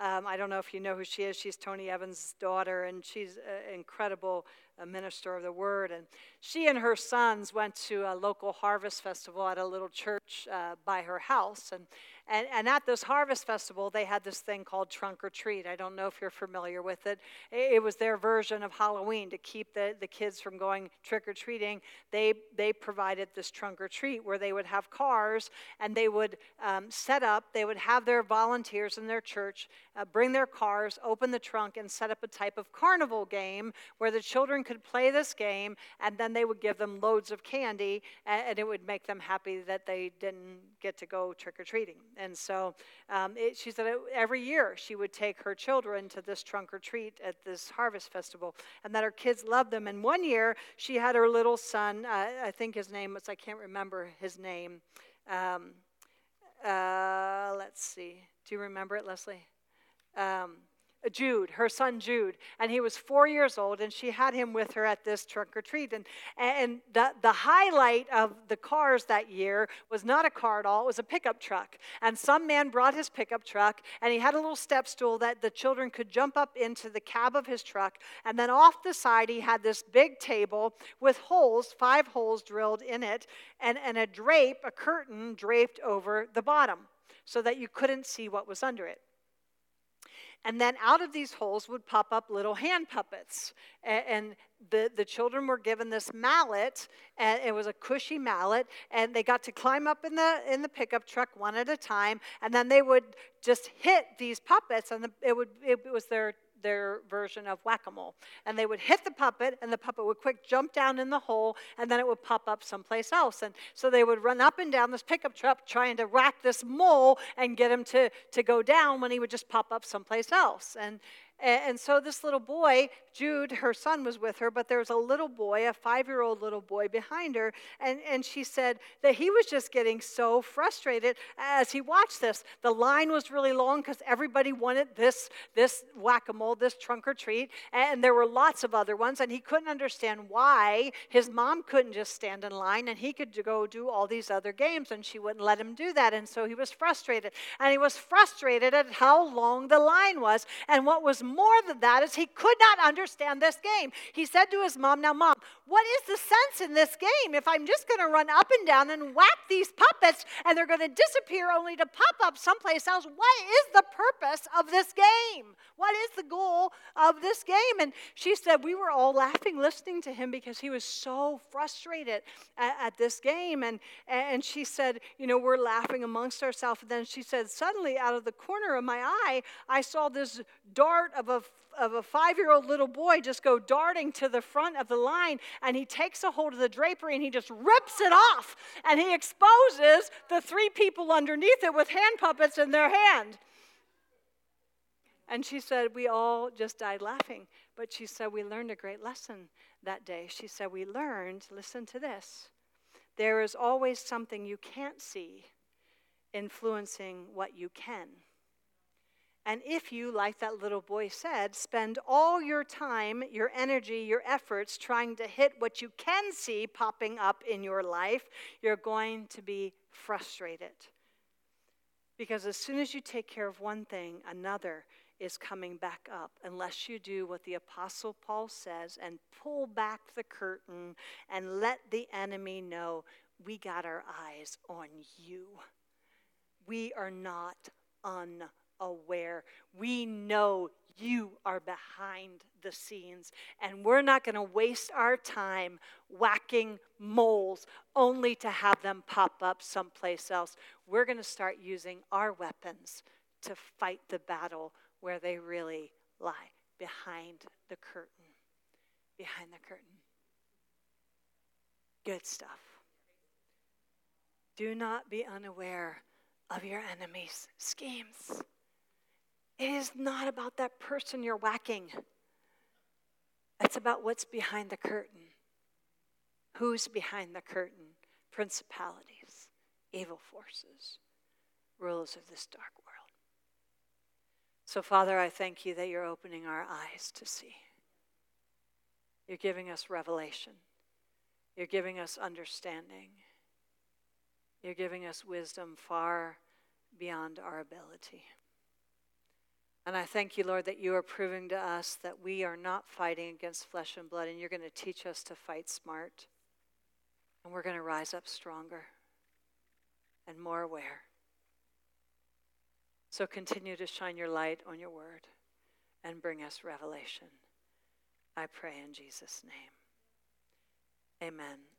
Um, I don't know if you know who she is. She's Tony Evans' daughter, and she's an incredible uh, minister of the word. And she and her sons went to a local harvest festival at a little church uh, by her house. And, and, and at this harvest festival, they had this thing called trunk or treat. I don't know if you're familiar with it. It was their version of Halloween to keep the, the kids from going trick or treating. They, they provided this trunk or treat where they would have cars and they would um, set up, they would have their volunteers in their church uh, bring their cars, open the trunk, and set up a type of carnival game where the children could play this game, and then they would give them loads of candy, and, and it would make them happy that they didn't get to go trick or treating. And so um, it, she said every year she would take her children to this trunk or treat at this harvest festival, and that her kids loved them. And one year she had her little son, uh, I think his name was, I can't remember his name. Um, uh, let's see. Do you remember it, Leslie? Um, Jude, her son Jude, and he was four years old, and she had him with her at this trunk or treat. And, and the, the highlight of the cars that year was not a car at all, it was a pickup truck. And some man brought his pickup truck, and he had a little step stool that the children could jump up into the cab of his truck. And then off the side, he had this big table with holes, five holes drilled in it, and, and a drape, a curtain draped over the bottom so that you couldn't see what was under it. And then out of these holes would pop up little hand puppets. And the, the children were given this mallet, and it was a cushy mallet, and they got to climb up in the, in the pickup truck one at a time, and then they would just hit these puppets, and the, it, would, it was their their version of whack-a-mole. And they would hit the puppet and the puppet would quick jump down in the hole and then it would pop up someplace else. And so they would run up and down this pickup truck trying to whack this mole and get him to, to go down when he would just pop up someplace else. And and so this little boy, Jude, her son was with her, but there was a little boy, a five year old little boy behind her. And, and she said that he was just getting so frustrated as he watched this. The line was really long because everybody wanted this, this whack a mole, this trunk or treat. And there were lots of other ones. And he couldn't understand why his mom couldn't just stand in line and he could go do all these other games. And she wouldn't let him do that. And so he was frustrated. And he was frustrated at how long the line was and what was more than that is he could not understand this game. He said to his mom, Now, mom, what is the sense in this game if I'm just going to run up and down and whack these puppets and they're going to disappear only to pop up someplace else? What is the purpose of this game? What is the goal of this game? And she said, We were all laughing listening to him because he was so frustrated at, at this game. And, and she said, You know, we're laughing amongst ourselves. And then she said, Suddenly, out of the corner of my eye, I saw this dart of a of a five year old little boy just go darting to the front of the line and he takes a hold of the drapery and he just rips it off and he exposes the three people underneath it with hand puppets in their hand. And she said, We all just died laughing. But she said, We learned a great lesson that day. She said, We learned, listen to this, there is always something you can't see influencing what you can. And if you, like that little boy said, spend all your time, your energy, your efforts trying to hit what you can see popping up in your life, you're going to be frustrated. Because as soon as you take care of one thing, another is coming back up, unless you do what the Apostle Paul says and pull back the curtain and let the enemy know we got our eyes on you. We are not un aware. We know you are behind the scenes, and we're not going to waste our time whacking moles only to have them pop up someplace else. We're going to start using our weapons to fight the battle where they really lie behind the curtain. Behind the curtain. Good stuff. Do not be unaware of your enemy's schemes. It is not about that person you're whacking. It's about what's behind the curtain. Who's behind the curtain? Principalities, evil forces, rulers of this dark world. So, Father, I thank you that you're opening our eyes to see. You're giving us revelation. You're giving us understanding. You're giving us wisdom far beyond our ability. And I thank you, Lord, that you are proving to us that we are not fighting against flesh and blood, and you're going to teach us to fight smart. And we're going to rise up stronger and more aware. So continue to shine your light on your word and bring us revelation. I pray in Jesus' name. Amen.